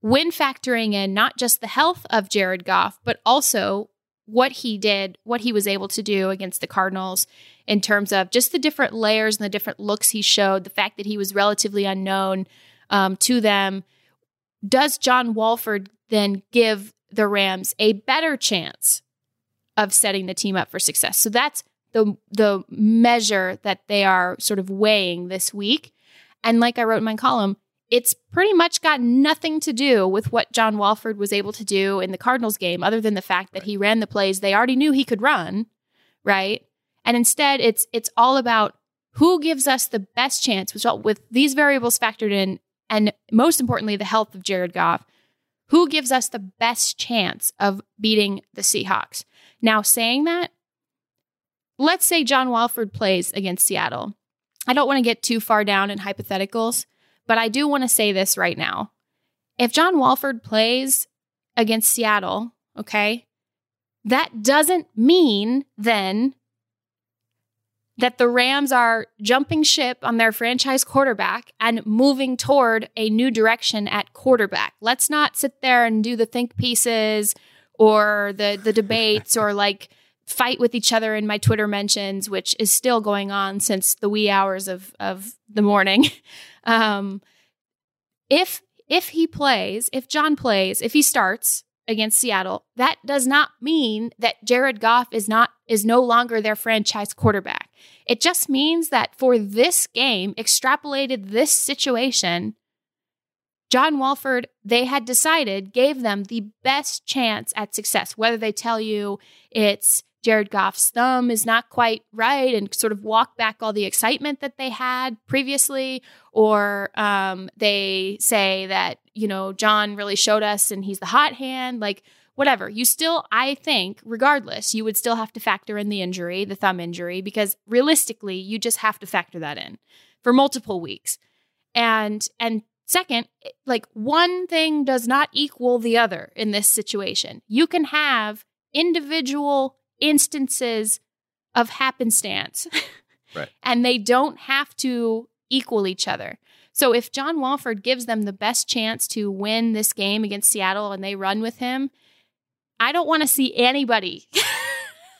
when factoring in not just the health of Jared Goff, but also what he did, what he was able to do against the Cardinals in terms of just the different layers and the different looks he showed, the fact that he was relatively unknown um, to them. Does John Wolford then give the Rams a better chance of setting the team up for success? So that's the the measure that they are sort of weighing this week. And like I wrote in my column, it's pretty much got nothing to do with what John Wolford was able to do in the Cardinals game, other than the fact that he ran the plays they already knew he could run, right? And instead, it's it's all about who gives us the best chance, which all, with these variables factored in, and most importantly, the health of Jared Goff. Who gives us the best chance of beating the Seahawks? Now, saying that, let's say John Wolford plays against Seattle. I don't want to get too far down in hypotheticals, but I do want to say this right now. If John Wolford plays against Seattle, okay, that doesn't mean then that the Rams are jumping ship on their franchise quarterback and moving toward a new direction at quarterback. Let's not sit there and do the think pieces or the the debates or like fight with each other in my Twitter mentions, which is still going on since the wee hours of of the morning. Um, if if he plays, if John plays, if he starts against Seattle, that does not mean that Jared Goff is not is no longer their franchise quarterback. It just means that for this game, extrapolated this situation, John Wolford, they had decided, gave them the best chance at success. Whether they tell you it's Jared Goff's thumb is not quite right and sort of walk back all the excitement that they had previously, or um, they say that, you know, John really showed us and he's the hot hand, like whatever. You still, I think, regardless, you would still have to factor in the injury, the thumb injury, because realistically, you just have to factor that in for multiple weeks. And, and, Second, like one thing does not equal the other in this situation. You can have individual instances of happenstance. Right. and they don't have to equal each other. So if John Wolford gives them the best chance to win this game against Seattle and they run with him, I don't want to see anybody.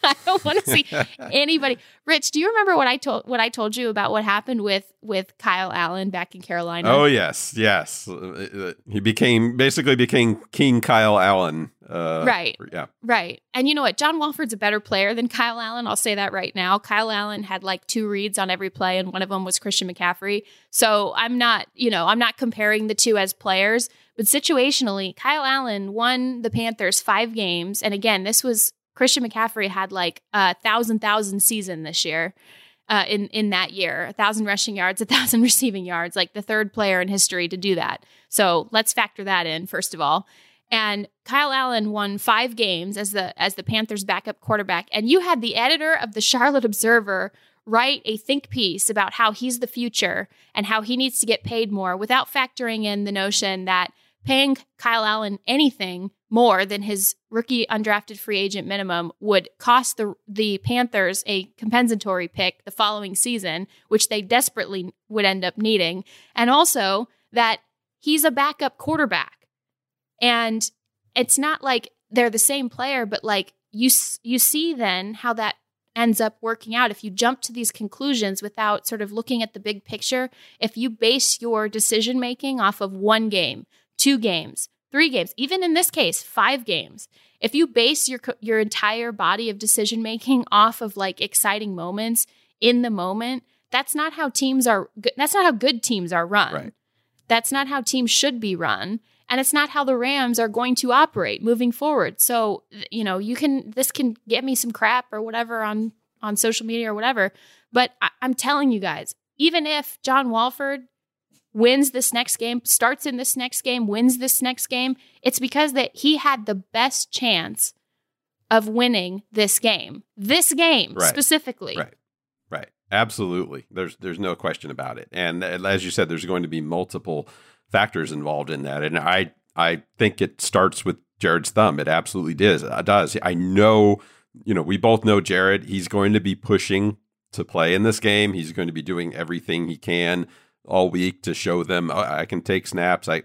I don't want to see anybody. Rich, do you remember what I told what I told you about what happened with with Kyle Allen back in Carolina? Oh yes, yes. Uh, He became basically became King Kyle Allen. Uh, Right. Yeah. Right. And you know what? John Wolford's a better player than Kyle Allen. I'll say that right now. Kyle Allen had like two reads on every play, and one of them was Christian McCaffrey. So I'm not, you know, I'm not comparing the two as players, but situationally, Kyle Allen won the Panthers five games. And again, this was Christian McCaffrey had like a thousand thousand season this year. Uh, in in that year, a thousand rushing yards, a thousand receiving yards, like the third player in history to do that. So let's factor that in first of all. And Kyle Allen won five games as the as the Panthers' backup quarterback. And you had the editor of the Charlotte Observer write a think piece about how he's the future and how he needs to get paid more without factoring in the notion that paying Kyle Allen anything more than his rookie undrafted free agent minimum would cost the the Panthers a compensatory pick the following season, which they desperately would end up needing, and also that he's a backup quarterback. And it's not like they're the same player, but like you you see then how that ends up working out if you jump to these conclusions without sort of looking at the big picture. If you base your decision making off of one game, two games, three games, even in this case, five games. If you base your your entire body of decision making off of like exciting moments in the moment, that's not how teams are. That's not how good teams are run. Right. That's not how teams should be run. And it's not how the Rams are going to operate moving forward. So, you know, you can, this can get me some crap or whatever on, on social media or whatever. But I, I'm telling you guys, even if John Wolford wins this next game, starts in this next game, wins this next game, it's because that he had the best chance of winning this game. This game Right. specifically. Right. Right. Absolutely. There's there's no question about it. And as you said, there's going to be multiple factors involved in that. And I I think it starts with Jared's thumb. It absolutely does. It does. I know, you know, we both know Jared. He's going to be pushing to play in this game. He's going to be doing everything he can all week to show them "Oh, I can take snaps. I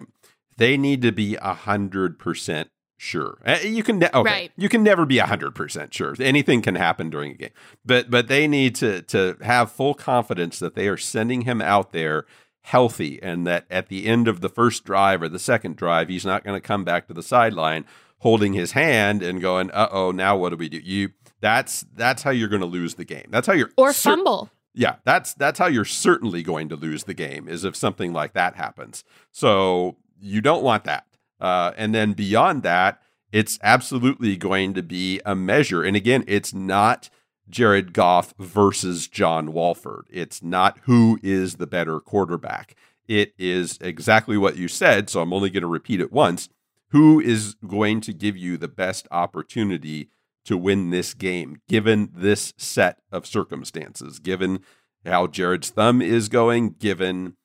they need to be a hundred percent sure. Uh, You can ne- okay. Right. You can never be a hundred percent sure. Anything can happen during a game, but but they need to to have full confidence that they are sending him out there healthy, and that at the end of the first drive or the second drive, he's not going to come back to the sideline holding his hand and going, "Uh oh, now what do we do?" You that's that's how you're going to lose the game. That's how you're Or cer- fumble. Yeah, that's that's how you're certainly going to lose the game is if something like that happens. So you don't want that. Uh, and then beyond that, it's absolutely going to be a measure. And again, it's not Jared Goff versus John Wolford. It's not who is the better quarterback. It is exactly what you said. So I'm only going to repeat it once. Who is going to give you the best opportunity to win this game, given this set of circumstances, given how Jared's thumb is going, given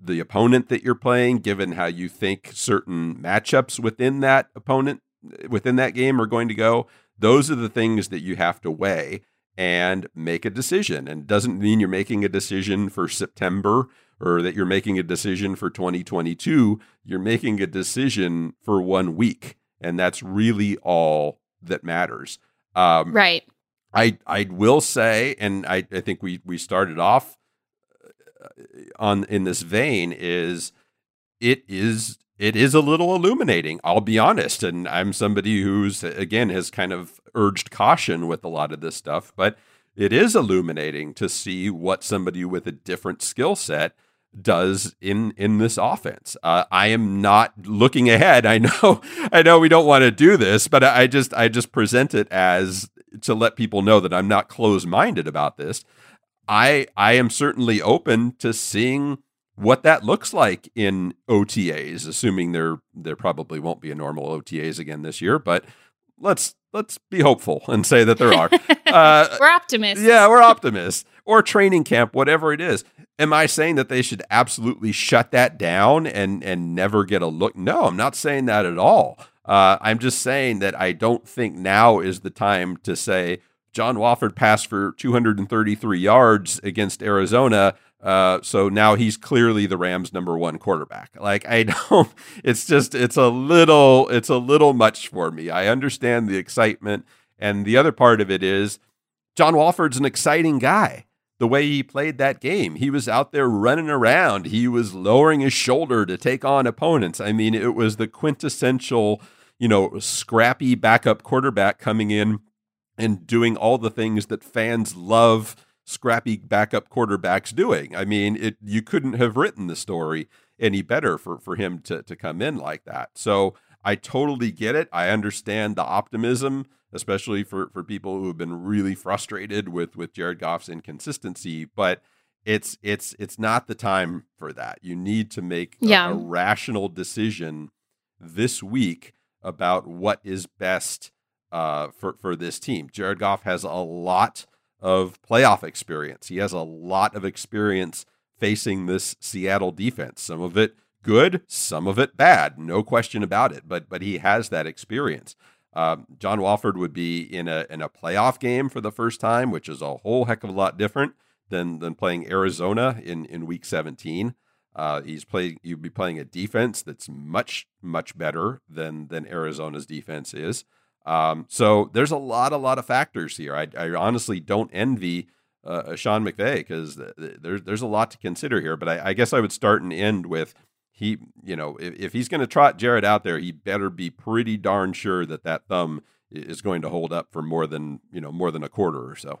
the opponent that you're playing, given how you think certain matchups within that opponent, within that game are going to go. Those are the things that you have to weigh and make a decision. And it doesn't mean you're making a decision for September or that you're making a decision for 2022. You're making a decision for one week. And that's really all that matters. Um, Right. I I will say, and I, I think we we started off uh, on in this vein is it is it is a little illuminating. I'll be honest, and I'm somebody who's again has kind of urged caution with a lot of this stuff, but it is illuminating to see what somebody with a different skill set does in in this offense. Uh, I am not looking ahead. I know I know we don't want to do this, but I just I just present it as to let people know that I'm not closed minded about this. I I am certainly open to seeing what that looks like in OTAs, assuming there there probably won't be a normal OTAs again this year, but let's let's be hopeful and say that there are. Uh, We're optimists. yeah, we're optimists. Or training camp, whatever it is. Am I saying that they should absolutely shut that down and and never get a look? No, I'm not saying that at all. Uh, I'm just saying that I don't think now is the time to say John Wolford passed for 233 yards against Arizona. Uh, so now he's clearly the Rams' number one quarterback. Like I don't. It's just it's a little it's a little much for me. I understand the excitement, and the other part of it is John Wolford's an exciting guy. The way he played that game, he was out there running around. He was lowering his shoulder to take on opponents. I mean, it was the quintessential, you know, scrappy backup quarterback coming in and doing all the things that fans love scrappy backup quarterbacks doing. I mean, it you couldn't have written the story any better for for him to to come in like that. So I totally get it. I understand the optimism, especially for for people who have been really frustrated with with Jared Goff's inconsistency, but it's it's it's not the time for that. You need to make a, Yeah. a rational decision this week about what is best uh, for for this team. Jared Goff has a lot of playoff experience. He has a lot of experience facing this Seattle defense. Some of it good, some of it bad, no question about it. But but he has that experience. Um, John Wolford would be in a in a playoff game for the first time, which is a whole heck of a lot different than than playing Arizona in in Week 17. Uh, he's playing. You'd be playing a defense that's much much better than than Arizona's defense is. Um, so there's a lot, a lot of factors here. I, I honestly don't envy uh, Sean McVay because th- th- there's there's a lot to consider here. But I, I guess I would start and end with he, you know, if, if he's going to trot Jared out there, he better be pretty darn sure that that thumb is going to hold up for more than, you know, more than a quarter or so.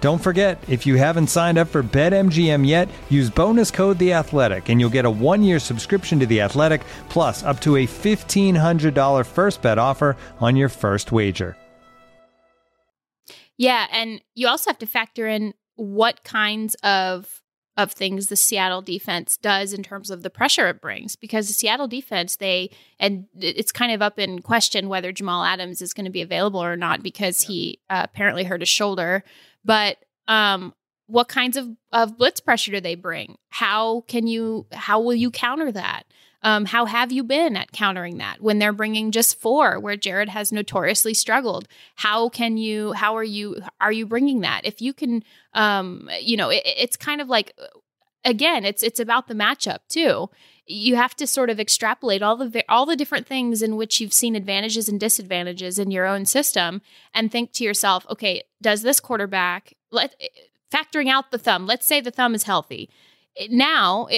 Don't forget, if you haven't signed up for BetMGM yet, use bonus code The Athletic, and you'll get a one-year subscription to The Athletic, plus up to a fifteen hundred dollar first bet offer on your first wager. Yeah, and you also have to factor in what kinds of of things the Seattle defense does in terms of the pressure it brings because the Seattle defense they and it's kind of up in question whether Jamal Adams is going to be available or not because he uh, apparently hurt his shoulder but um what kinds of, of blitz pressure do they bring how can you how will you counter that um, how have you been at countering that when they're bringing just four, where Jared has notoriously struggled? How can you? How are you? Are you bringing that? If you can, um, you know, it, it's kind of like, again, it's it's about the matchup too. You have to sort of extrapolate all the all the different things in which you've seen advantages and disadvantages in your own system, and think to yourself, okay, does this quarterback let factoring out the thumb? Let's say the thumb is healthy now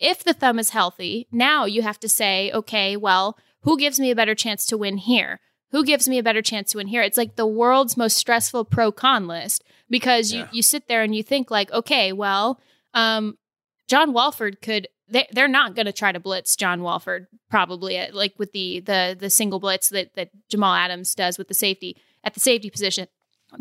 if the thumb is healthy now you have to say okay well who gives me a better chance to win here who gives me a better chance to win here it's like the world's most stressful pro con list because you, yeah. you sit there and you think like okay well um, john Wolford could they, they're not going to try to blitz john wolford probably at, like with the the the single blitz that that jamal adams does with the safety at the safety position.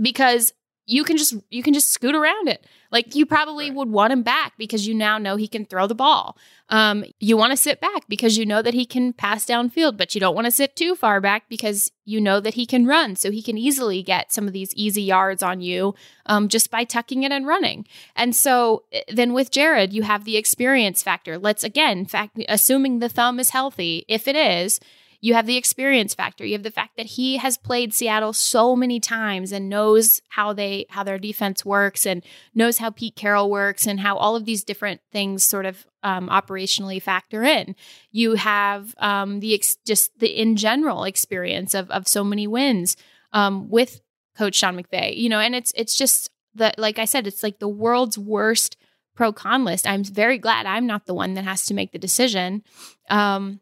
Because you can just you can just scoot around it. Like you probably right. would want him back because you now know he can throw the ball. Um, you want to sit back because you know that he can pass downfield, but you don't want to sit too far back because you know that he can run. So he can easily get some of these easy yards on you um, just by tucking it and running. And so eh, then with Jared, you have the experience factor. Let's again, fact, assuming the thumb is healthy, if it is you have the experience factor. You have the fact that he has played Seattle so many times and knows how they how their defense works and knows how Pete Carroll works and how all of these different things sort of um, operationally factor in. You have um, the ex- just the in general experience of of so many wins um, with Coach Sean McVay. You know, and it's it's just the like I said, it's like the world's worst pro con list. I'm very glad I'm not the one that has to make the decision. Um,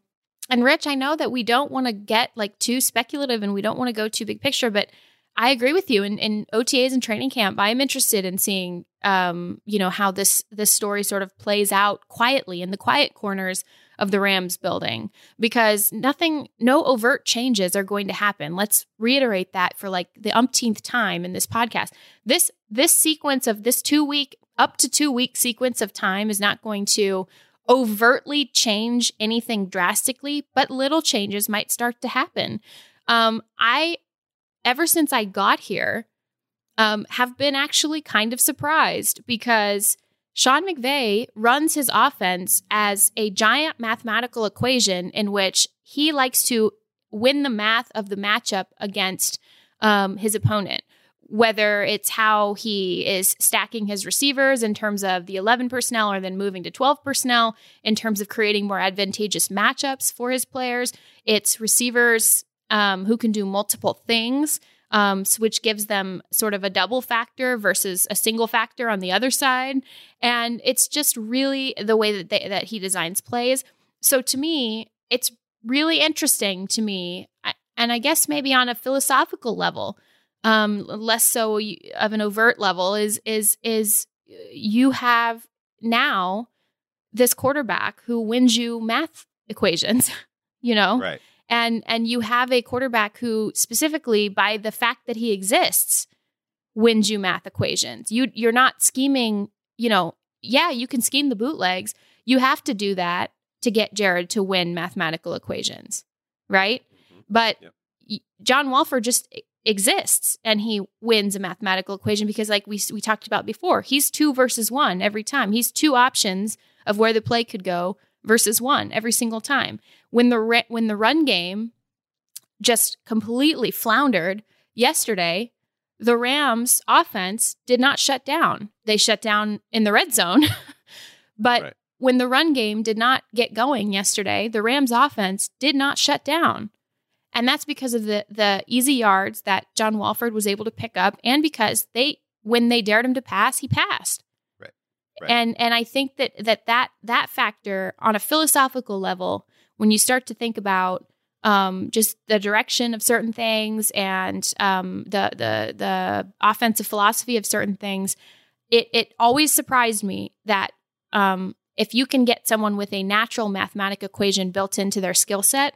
and Rich, I know that we don't want to get like too speculative and we don't want to go too big picture, but I agree with you. In, in OTAs and training camp, I'm interested in seeing, um, you know, how this this story sort of plays out quietly in the quiet corners of the Rams building, because nothing, no overt changes are going to happen. Let's reiterate that for like the umpteenth time in this podcast. This this sequence of this two week up to two week sequence of time is not going to overtly change anything drastically, but little changes might start to happen. Um, I, ever since I got here, um, have been actually kind of surprised because Sean McVay runs his offense as a giant mathematical equation in which he likes to win the math of the matchup against um, his opponent whether it's how he is stacking his receivers in terms of the 11 personnel or then moving to 12 personnel in terms of creating more advantageous matchups for his players. It's receivers um, who can do multiple things, um, which gives them sort of a double factor versus a single factor on the other side. And it's just really the way that, they, that he designs plays. So to me, it's really interesting to me. And I guess maybe on a philosophical level, um, less so of an overt level is is is uh, you have now this quarterback who wins you math equations, you know? Right. And and you have a quarterback who specifically by the fact that he exists wins you math equations. You you're not scheming, you know, yeah, you can scheme the bootlegs. You have to do that to get Jared to win mathematical equations, right? Mm-hmm. But Yep. John Wolford just e- exists and he wins a mathematical equation because like we we talked about before, he's 2 versus 1 every time. He's two options of where the play could go versus one every single time. When the when the run game just completely floundered yesterday, the Rams offense did not shut down. They shut down in the red zone. but Right. when the run game did not get going yesterday, the Rams offense did not shut down. And that's because of the the easy yards that John Wolford was able to pick up and because they when they dared him to pass, he passed. Right. Right. And and I think that that that that factor on a philosophical level when you start to think about um, just the direction of certain things and um, the the the offensive philosophy of certain things, it it always surprised me that um, if you can get someone with a natural mathematic equation built into their skill set,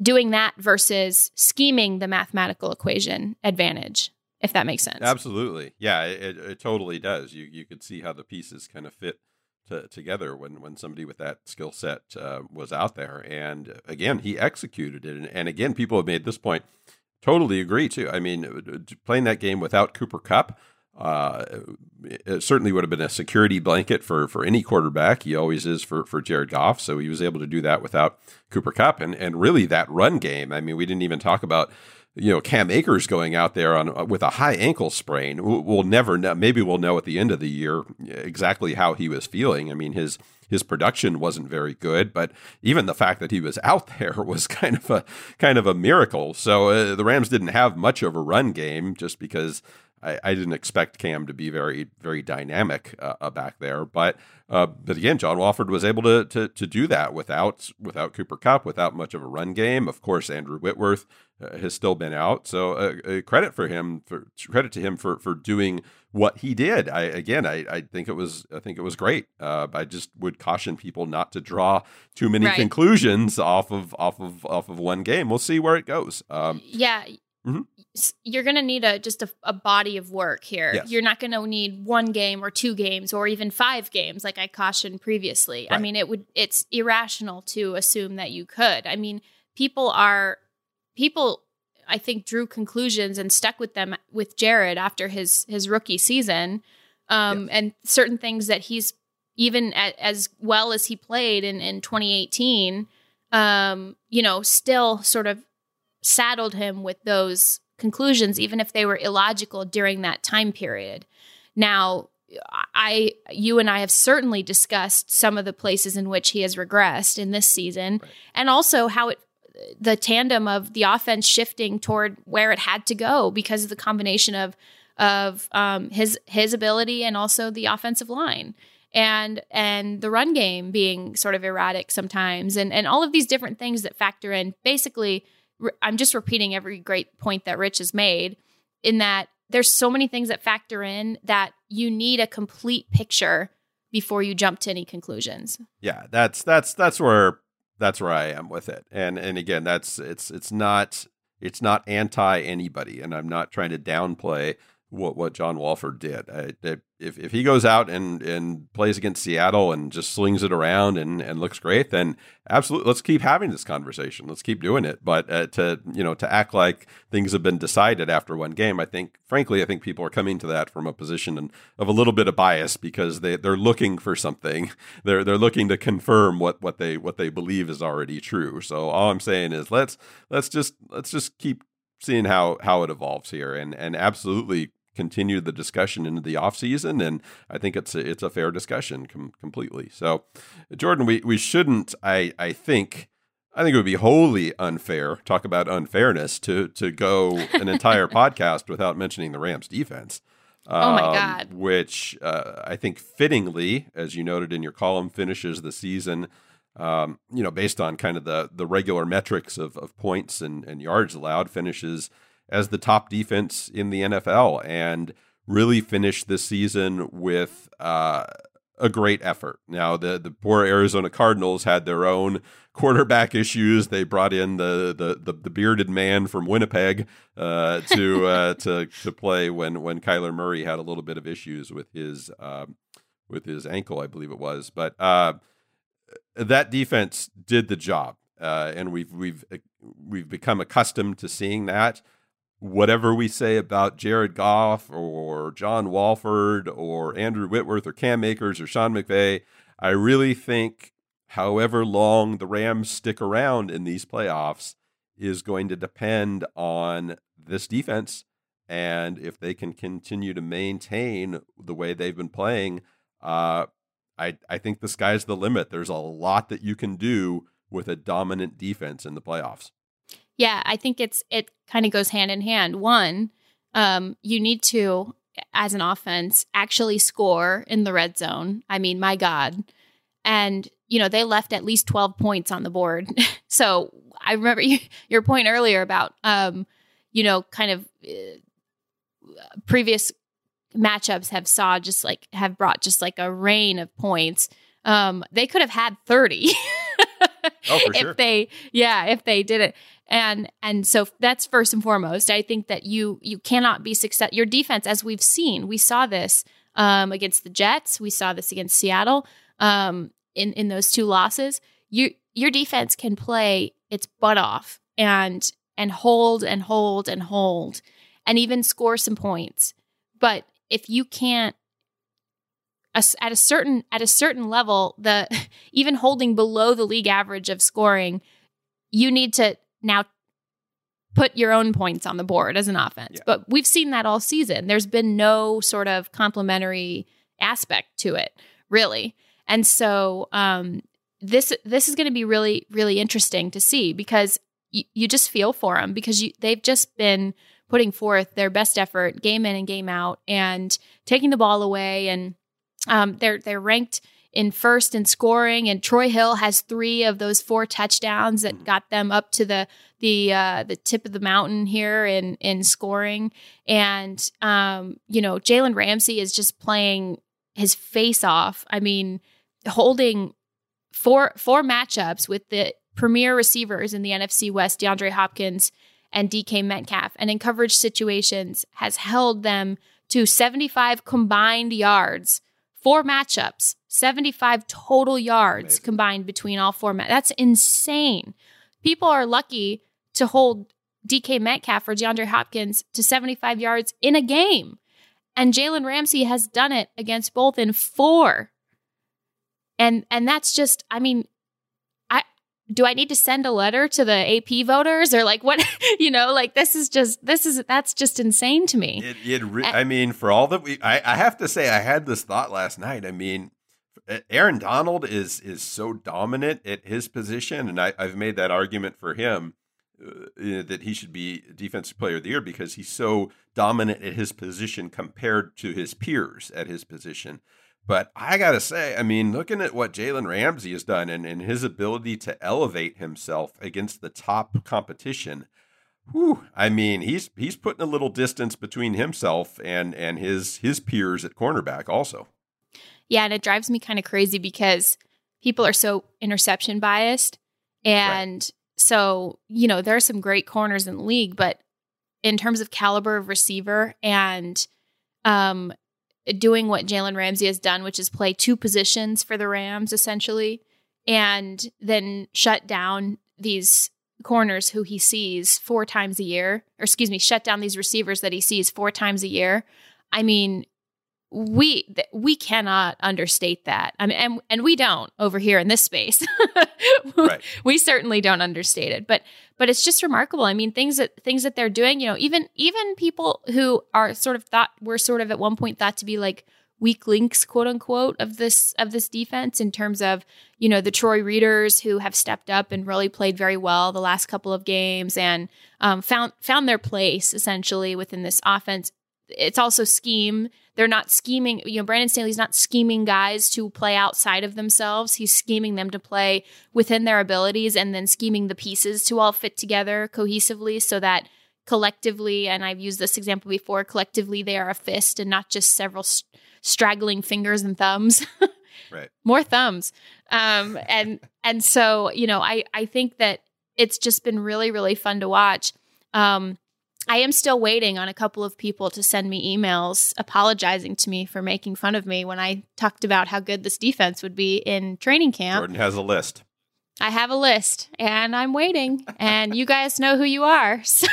doing that versus scheming the mathematical equation advantage, if that makes sense. Absolutely. Yeah, it, it, totally does. You you could see how the pieces kind of fit to, together when when somebody with that skill set uh, was out there. And uh, again, he executed it. And, and again, people have made this point. Totally agree too. I mean, playing that game without Cooper Kupp. Uh, it certainly would have been a security blanket for for any quarterback. He always is for for Jared Goff. So he was able to do that without Cooper Kupp, and and really that run game. I mean, we didn't even talk about you know Cam Akers going out there on uh, with a high ankle sprain. We'll, never know. Maybe we'll know at the end of the year exactly how he was feeling. I mean, his his production wasn't very good, but even the fact that he was out there was kind of a kind of a miracle. So uh, the Rams didn't have much of a run game just because I, I didn't expect Cam to be very very dynamic uh, uh, back there. But uh, but again, John Wolford was able to, to to do that without without Cooper Kupp, without much of a run game. Of course, Andrew Whitworth uh, has still been out, so uh, uh, credit for him for credit to him for for doing what he did. I again, I, I think it was I think it was great. Uh, I just would caution people not to draw too many Right. conclusions off of off of off of one game. We'll see where it goes. Um, yeah Mhm. You're going to need a just a, a body of work here. Yes. you're not going to need one game or two games or even five games like i cautioned previously. I mean it would it's irrational to assume that you could. I mean people are people i think drew conclusions and stuck with them with jared after his his rookie season um and certain things that he's even a as well as he played in in 2018 um you know still sort of saddled him with those conclusions, even if they were illogical during that time period. Now, I, you and I have certainly discussed some of the places in which he has regressed in this season, and also how it, the tandem of the offense shifting toward where it had to go because of the combination of of um, his his ability and also the offensive line and and the run game being sort of erratic sometimes and and all of these different things that factor in basically I'm just repeating every great point that Rich has made in that there's so many things that factor in that you need a complete picture before you jump to any conclusions. yeah that's that's that's where that's where i am with it and and again that's it's it's not it's not anti anybody and i'm not trying to downplay what what john wolford did. I, I- if, if he goes out and and plays against seattle and just slings it around and and looks great then absolutely let's keep having this conversation. Let's keep doing it. But uh, to you know to act like things have been decided after one game i think frankly i think people are coming to that from a position and, of a little bit of bias because they they're looking for something. They're they're looking to confirm what what they what they believe is already true. So all i'm saying is let's let's just let's just keep seeing how how it evolves here and and absolutely continue the discussion into the off season and I think it's a, it's a fair discussion com- completely. So Jordan we we shouldn't I I think I think it would be wholly unfair talk about unfairness to to go an entire podcast without mentioning the Rams defense. Oh my um, God. Which uh, I think fittingly, as you noted in your column, finishes the season um, you know, based on kind of the the regular metrics of, of points and, and yards allowed, finishes as the top defense in the NFL and really finished this season with uh, a great effort. Now the the poor Arizona Cardinals had their own quarterback issues. They brought in the the the, the bearded man from Winnipeg uh, to uh, to to play when when Kyler Murray had a little bit of issues with his um, with his ankle, I believe it was. But uh, that defense did the job, uh, and we've we've we've become accustomed to seeing that. Whatever we say about Jared Goff or John Wolford or Andrew Whitworth or Cam Akers or Sean McVay, I really think however long the Rams stick around in these playoffs is going to depend on this defense. And if they can continue to maintain the way they've been playing, uh, I, I think the sky's the limit. There's a lot that you can do with a dominant defense in the playoffs. Yeah, I think it's it kind of goes hand in hand. One, um, you need to, as an offense, actually score in the red zone. I mean, my God. And you know, they left at least 12 points on the board. so I remember you, your point earlier about, um, you know, kind of uh, previous matchups have saw just like have brought just like a rain of points. Um, they could have had 30 oh, if sure. they, yeah, if they did it. And, and so that's first and foremost. I think that you, you cannot be success. Your defense, as we've seen, we saw this, um, against the Jets. We saw this against Seattle. Um, in in those two losses, you your defense can play its butt off and and hold and hold and hold and even score some points. But if you can't at a certain at a certain level, the even holding below the league average of scoring, you need to now put your own points on the board as an offense. Yeah. But we've seen that all season. There's been no sort of complementary aspect to it, really. And so um, this this is going to be really really interesting to see because you, you just feel for them because you, they've just been putting forth their best effort game in and game out and taking the ball away and um, they're they're ranked in first in scoring and Troy Hill has three of those four touchdowns that got them up to the the uh, the tip of the mountain here in in scoring and um, you know Jalen Ramsey is just playing his face off. I mean holding four four matchups with the premier receivers in the NFC West, DeAndre Hopkins and DK Metcalf, and in coverage situations has held them to 75 combined yards. Four matchups, 75 total yards Amazing. combined between all four. Ma- That's insane. People are lucky to hold DK Metcalf or DeAndre Hopkins to 75 yards in a game. And Jalen Ramsey has done it against both in four and and that's just i mean i do i need to send a letter to the ap voters or like what you know like this is just this is that's just insane to me it, it re- i mean for all that we I, I have to say i had this thought last night i mean aaron donald is is so dominant at his position and I, i've made that argument for him uh, that he should be defensive player of the year because he's so dominant at his position compared to his peers at his position but I got to say, I mean, looking at what Jalen Ramsey has done and, and his ability to elevate himself against the top competition, whew, I mean, he's he's putting a little distance between himself and and his his peers at cornerback also. Yeah, and it drives me kind of crazy because people are so interception biased. And right. so, you know, there are some great corners in the league, but in terms of caliber of receiver and um, doing what Jalen Ramsey has done, which is play two positions for the Rams essentially, and then shut down these corners who he sees four times a year, or excuse me, shut down these receivers that he sees four times a year. I mean, we we cannot understate that. I mean, and and we don't over here in this space. right. We certainly don't understate it, but but it's just remarkable. I mean, things that things that they're doing. You know, even even people who are sort of thought were sort of at one point thought to be like weak links, quote unquote, of this of this defense in terms of you know the Troy Reeders who have stepped up and really played very well the last couple of games and um, found found their place essentially within this offense. It's also scheme they're not scheming, you know, Brandon Staley's not scheming guys to play outside of themselves. He's scheming them to play within their abilities and then scheming the pieces to all fit together cohesively so that collectively, and I've used this example before, collectively they are a fist and not just several st- straggling fingers and thumbs. Right. more thumbs. Um, and and so you know, I I think that it's just been really really fun to watch. Um, I am still waiting on a couple of people to send me emails apologizing to me for making fun of me when I talked about how good this defense would be in training camp. Jordan has a list. I have a list and I'm waiting, and you guys know who you are. So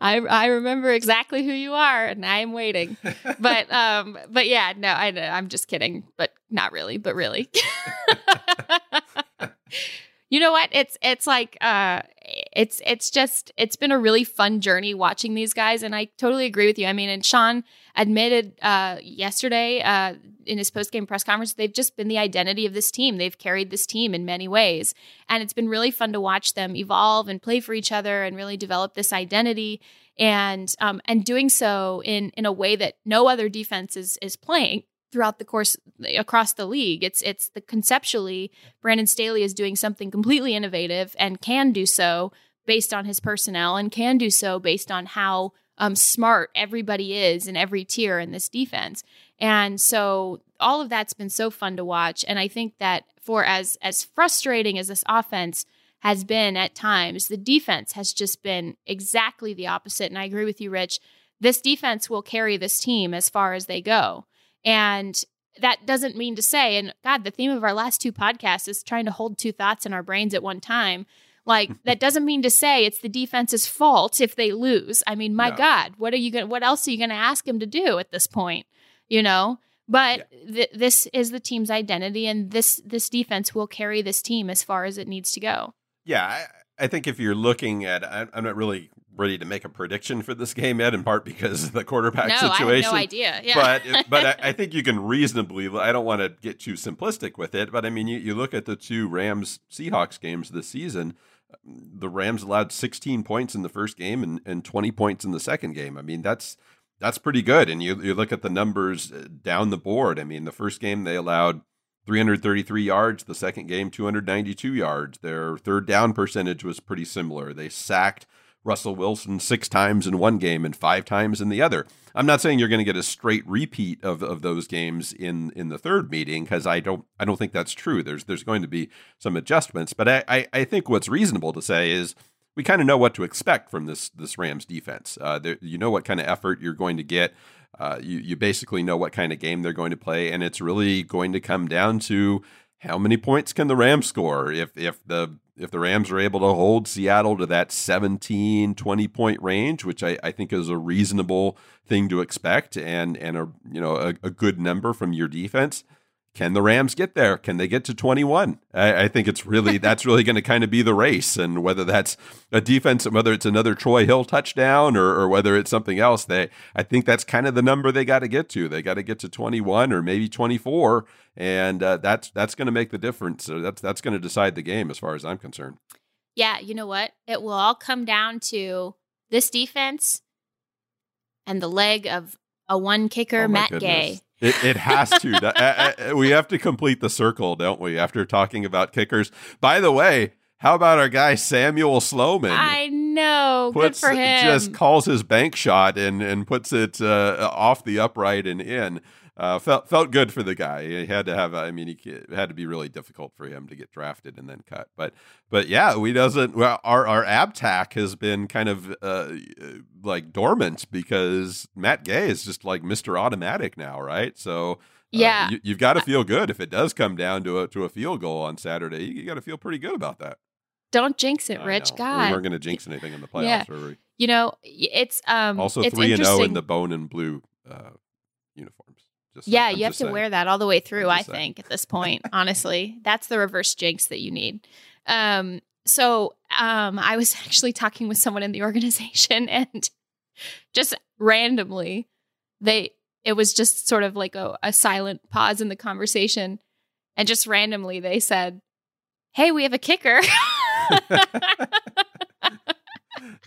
I I remember exactly who you are, and I am waiting. But um, but yeah, no, I I'm just kidding, but not really, but really. you know what? It's it's like uh, it's it's just it's been a really fun journey watching these guys, and I totally agree with you. I mean, and Sean admitted uh, yesterday uh, in his post game press conference they've just been the identity of this team. They've carried this team in many ways, and it's been really fun to watch them evolve and play for each other and really develop this identity. And um, and doing so in in a way that no other defense is is playing throughout the course across the league. It's it's the conceptually Brandon Staley is doing something completely innovative and can do so based on his personnel and can do so based on how um, smart everybody is in every tier in this defense. And so all of that's been so fun to watch. And I think that for as as frustrating as this offense has been at times, the defense has just been exactly the opposite. And I agree with you, Rich. This defense will carry this team as far as they go. And that doesn't mean to say, and God, the theme of our last two podcasts is trying to hold two thoughts in our brains at one time. Like that doesn't mean to say it's the defense's fault if they lose. I mean, my No. God, what are you going? What else are you going to ask him to do at this point? You know. But th- this is the team's identity, and this this defense will carry this team as far as it needs to go. Yeah, I, I think if you're looking at, I, I'm not really ready to make a prediction for this game yet, in part because of the quarterback no, I situation. have no idea. Yeah. But but I, I think you can reasonably. I don't want to get too simplistic with it, but I mean, you, you look at the two Rams Seahawks games this season. The Rams allowed 16 points in the first game and, and 20 points in the second game. I mean, that's that's pretty good. And you you look at the numbers uh, down the board. I mean, the first game they allowed 333 yards. The second game, 292 yards. Their third down percentage was pretty similar. They sacked Russell Wilson six times in one game and five times in the other. I'm not saying you're going to get a straight repeat of, of those games in, in the third meeting because I don't I don't think that's true. There's there's going to be some adjustments, but I, I, I think what's reasonable to say is we kind of know what to expect from this this Rams defense. Uh, there, you know what kind of effort you're going to get. Uh, you you basically know what kind of game they're going to play, and it's really going to come down to how many points can the Rams score. If if the if the Rams are able to hold Seattle to that 17, 20 point range, which I, I think is a reasonable thing to expect, and and a you know a, a good number from your defense. Can the Rams get there? Can they get to 21? I, I think it's really that's really going to kind of be the race, and whether that's a defense, whether it's another Troy Hill touchdown, or, or whether it's something else, they I think that's kind of the number they got to get to. They got to get to 21 or maybe 24, and uh, that's that's going to make the difference. So that's that's going to decide the game as far as I'm concerned. yeah, you know what? It will all come down to this defense and the leg of a one kicker, Oh, Matt goodness. Gay. It, it has to. We have to complete the circle, don't we? After talking about kickers. By the way, how about our guy Samuel Sloman? I know. puts Good for him. just calls his bank shot and and puts it uh, off the upright and in. Uh, felt felt good for the guy. He had to have. I mean, he it had to be really difficult for him to get drafted and then cut. But but yeah, we doesn't. Well, our our abtac has been kind of uh, like dormant because Matt Gay is just like Mister Automatic now, right? So. uh, Yeah. you, you've got to feel good if it does come down to a to a field goal on Saturday. You, got to feel pretty good about that. Don't jinx it, I Rich. know. God. we weren't going to jinx anything in the playoffs, Yeah. were we? you know, it's um Also, it's three and zero in the bone and blue uh, uniforms. Just, yeah, I'm you have to saying. wear that all the way through, saying. think, at this point, honestly. That's the reverse jinx that you need. Um, so um, I was actually talking with someone in the organization and just randomly they it was just sort of like a, a silent pause in the conversation. And just randomly they said, Hey, we have a kicker.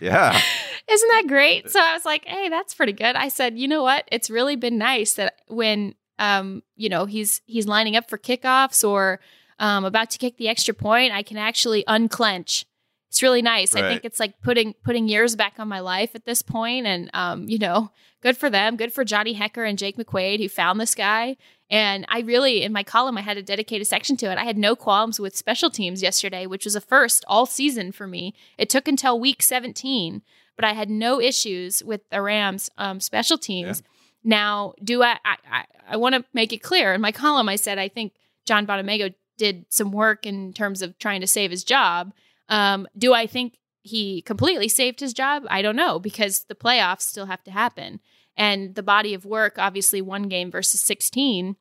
Yeah, Isn't that great? So I was like, hey, that's pretty good. I said, you know what? It's really been nice that when um, you know, he's he's lining up for kickoffs or um about to kick the extra point, I can actually unclench it's really nice. I think it's like putting putting years back on my life at this point, and um, you know, good for them. Good for Johnny Hekker and Jake McQuaide who found this guy. And I really, in my column, I had to dedicate a section to it. I had no qualms with special teams yesterday, which was a first all season for me. It took until week 17, but I had no issues with the Rams um, special teams. Now, do I? I, I, I want to make it clear. In my column, I said I think John Bonamego did some work in terms of trying to save his job. Um, do I think he completely saved his job? I don't know because the playoffs still have to happen. And the body of work, obviously, one game versus 16,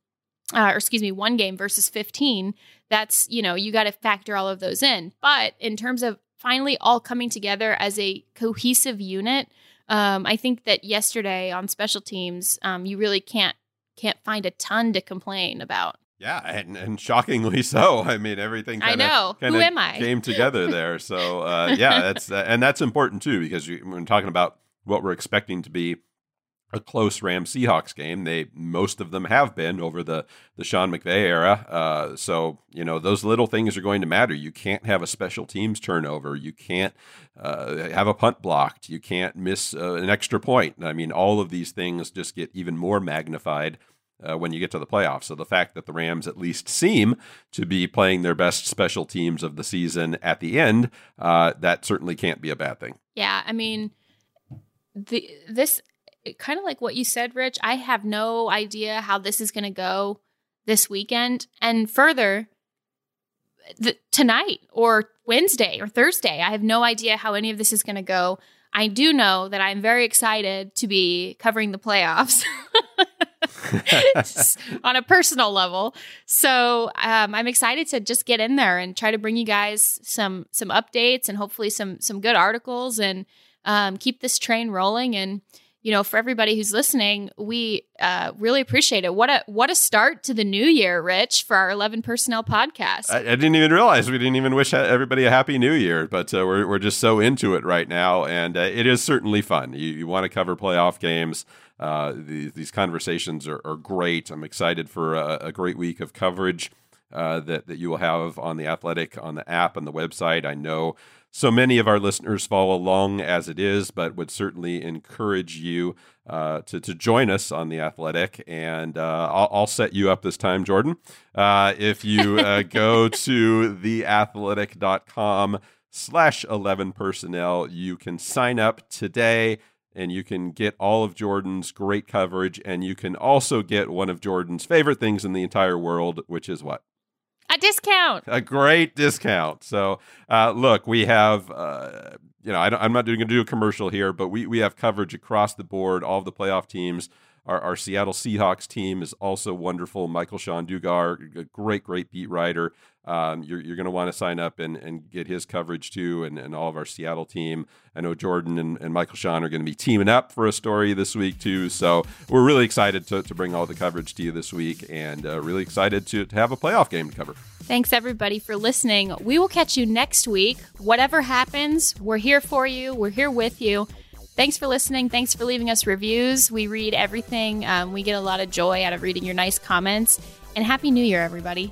uh, or excuse me, one game versus 15, that's, you know, you got to factor all of those in. But in terms of finally all coming together as a cohesive unit, um, I think that yesterday on special teams, um, you really can't can't find a ton to complain about. Yeah, and, and shockingly so. I mean, everything. I Kinda, know. Who am I? Came together there. So uh, yeah, that's uh, and that's important too because you, when talking about what we're expecting to be a close Rams Seahawks game, they most of them have been over the the Sean McVay era. Uh, so you know those little things are going to matter. You can't have a special teams turnover. You can't uh, have a punt blocked. You can't miss uh, an extra point. I mean, all of these things just get even more magnified uh, when you get to the playoffs. So the fact that the Rams at least seem to be playing their best special teams of the season at the end, uh, that certainly can't be a bad thing. Yeah, I mean, the this kind of like what you said, Rich. I have no idea how this is going to go this weekend, and further, the, tonight or Wednesday or Thursday. I have no idea how any of this is going to go. I do know that I'm very excited to be covering the playoffs. on a personal level. So um, I'm excited to just get in there and try to bring you guys some some updates and hopefully some some good articles and um, keep this train rolling. And you know, for everybody who's listening, we uh, really appreciate it. What a what a start to the new year, Rich, for our 11 Personnel podcast. I, I didn't even realize we didn't even wish everybody a happy new year, but uh, we're, we're just so into it right now. And uh, it is certainly fun. You, you want to cover playoff games. Uh, these, these conversations are, are great. I'm excited for a, a great week of coverage uh, that, that you will have on the Athletic, on the app, and the website. I know so many of our listeners follow along as it is, but would certainly encourage you uh, to, to join us on the Athletic. And uh, I'll, I'll set you up this time, Jordan. Uh, if you uh, go to theathletic.com slash 11 personnel, you can sign up today and you can get all of Jordan's great coverage. And you can also get one of Jordan's favorite things in the entire world, which is what? a discount. a great discount. So, uh, look, we have, uh, you know, I am not going to do a commercial here, but we, we have coverage across the board, all of the playoff teams. Our, our Seattle Seahawks team is also wonderful. Michael-Shawn Dugar, a great, great beat writer. Um, you're you're going to want to sign up and, and get his coverage too, and, and all of our Seattle team. I know Jordan and, and Michael-Shawn are going to be teaming up for a story this week too. So we're really excited to, to bring all the coverage to you this week, and uh, really excited to, to have a playoff game to cover. Thanks everybody for listening. We will catch you next week. Whatever happens, we're here for you. We're here with you. Thanks for listening. Thanks for leaving us reviews. We read everything. Um, we get a lot of joy out of reading your nice comments. And Happy New Year, everybody.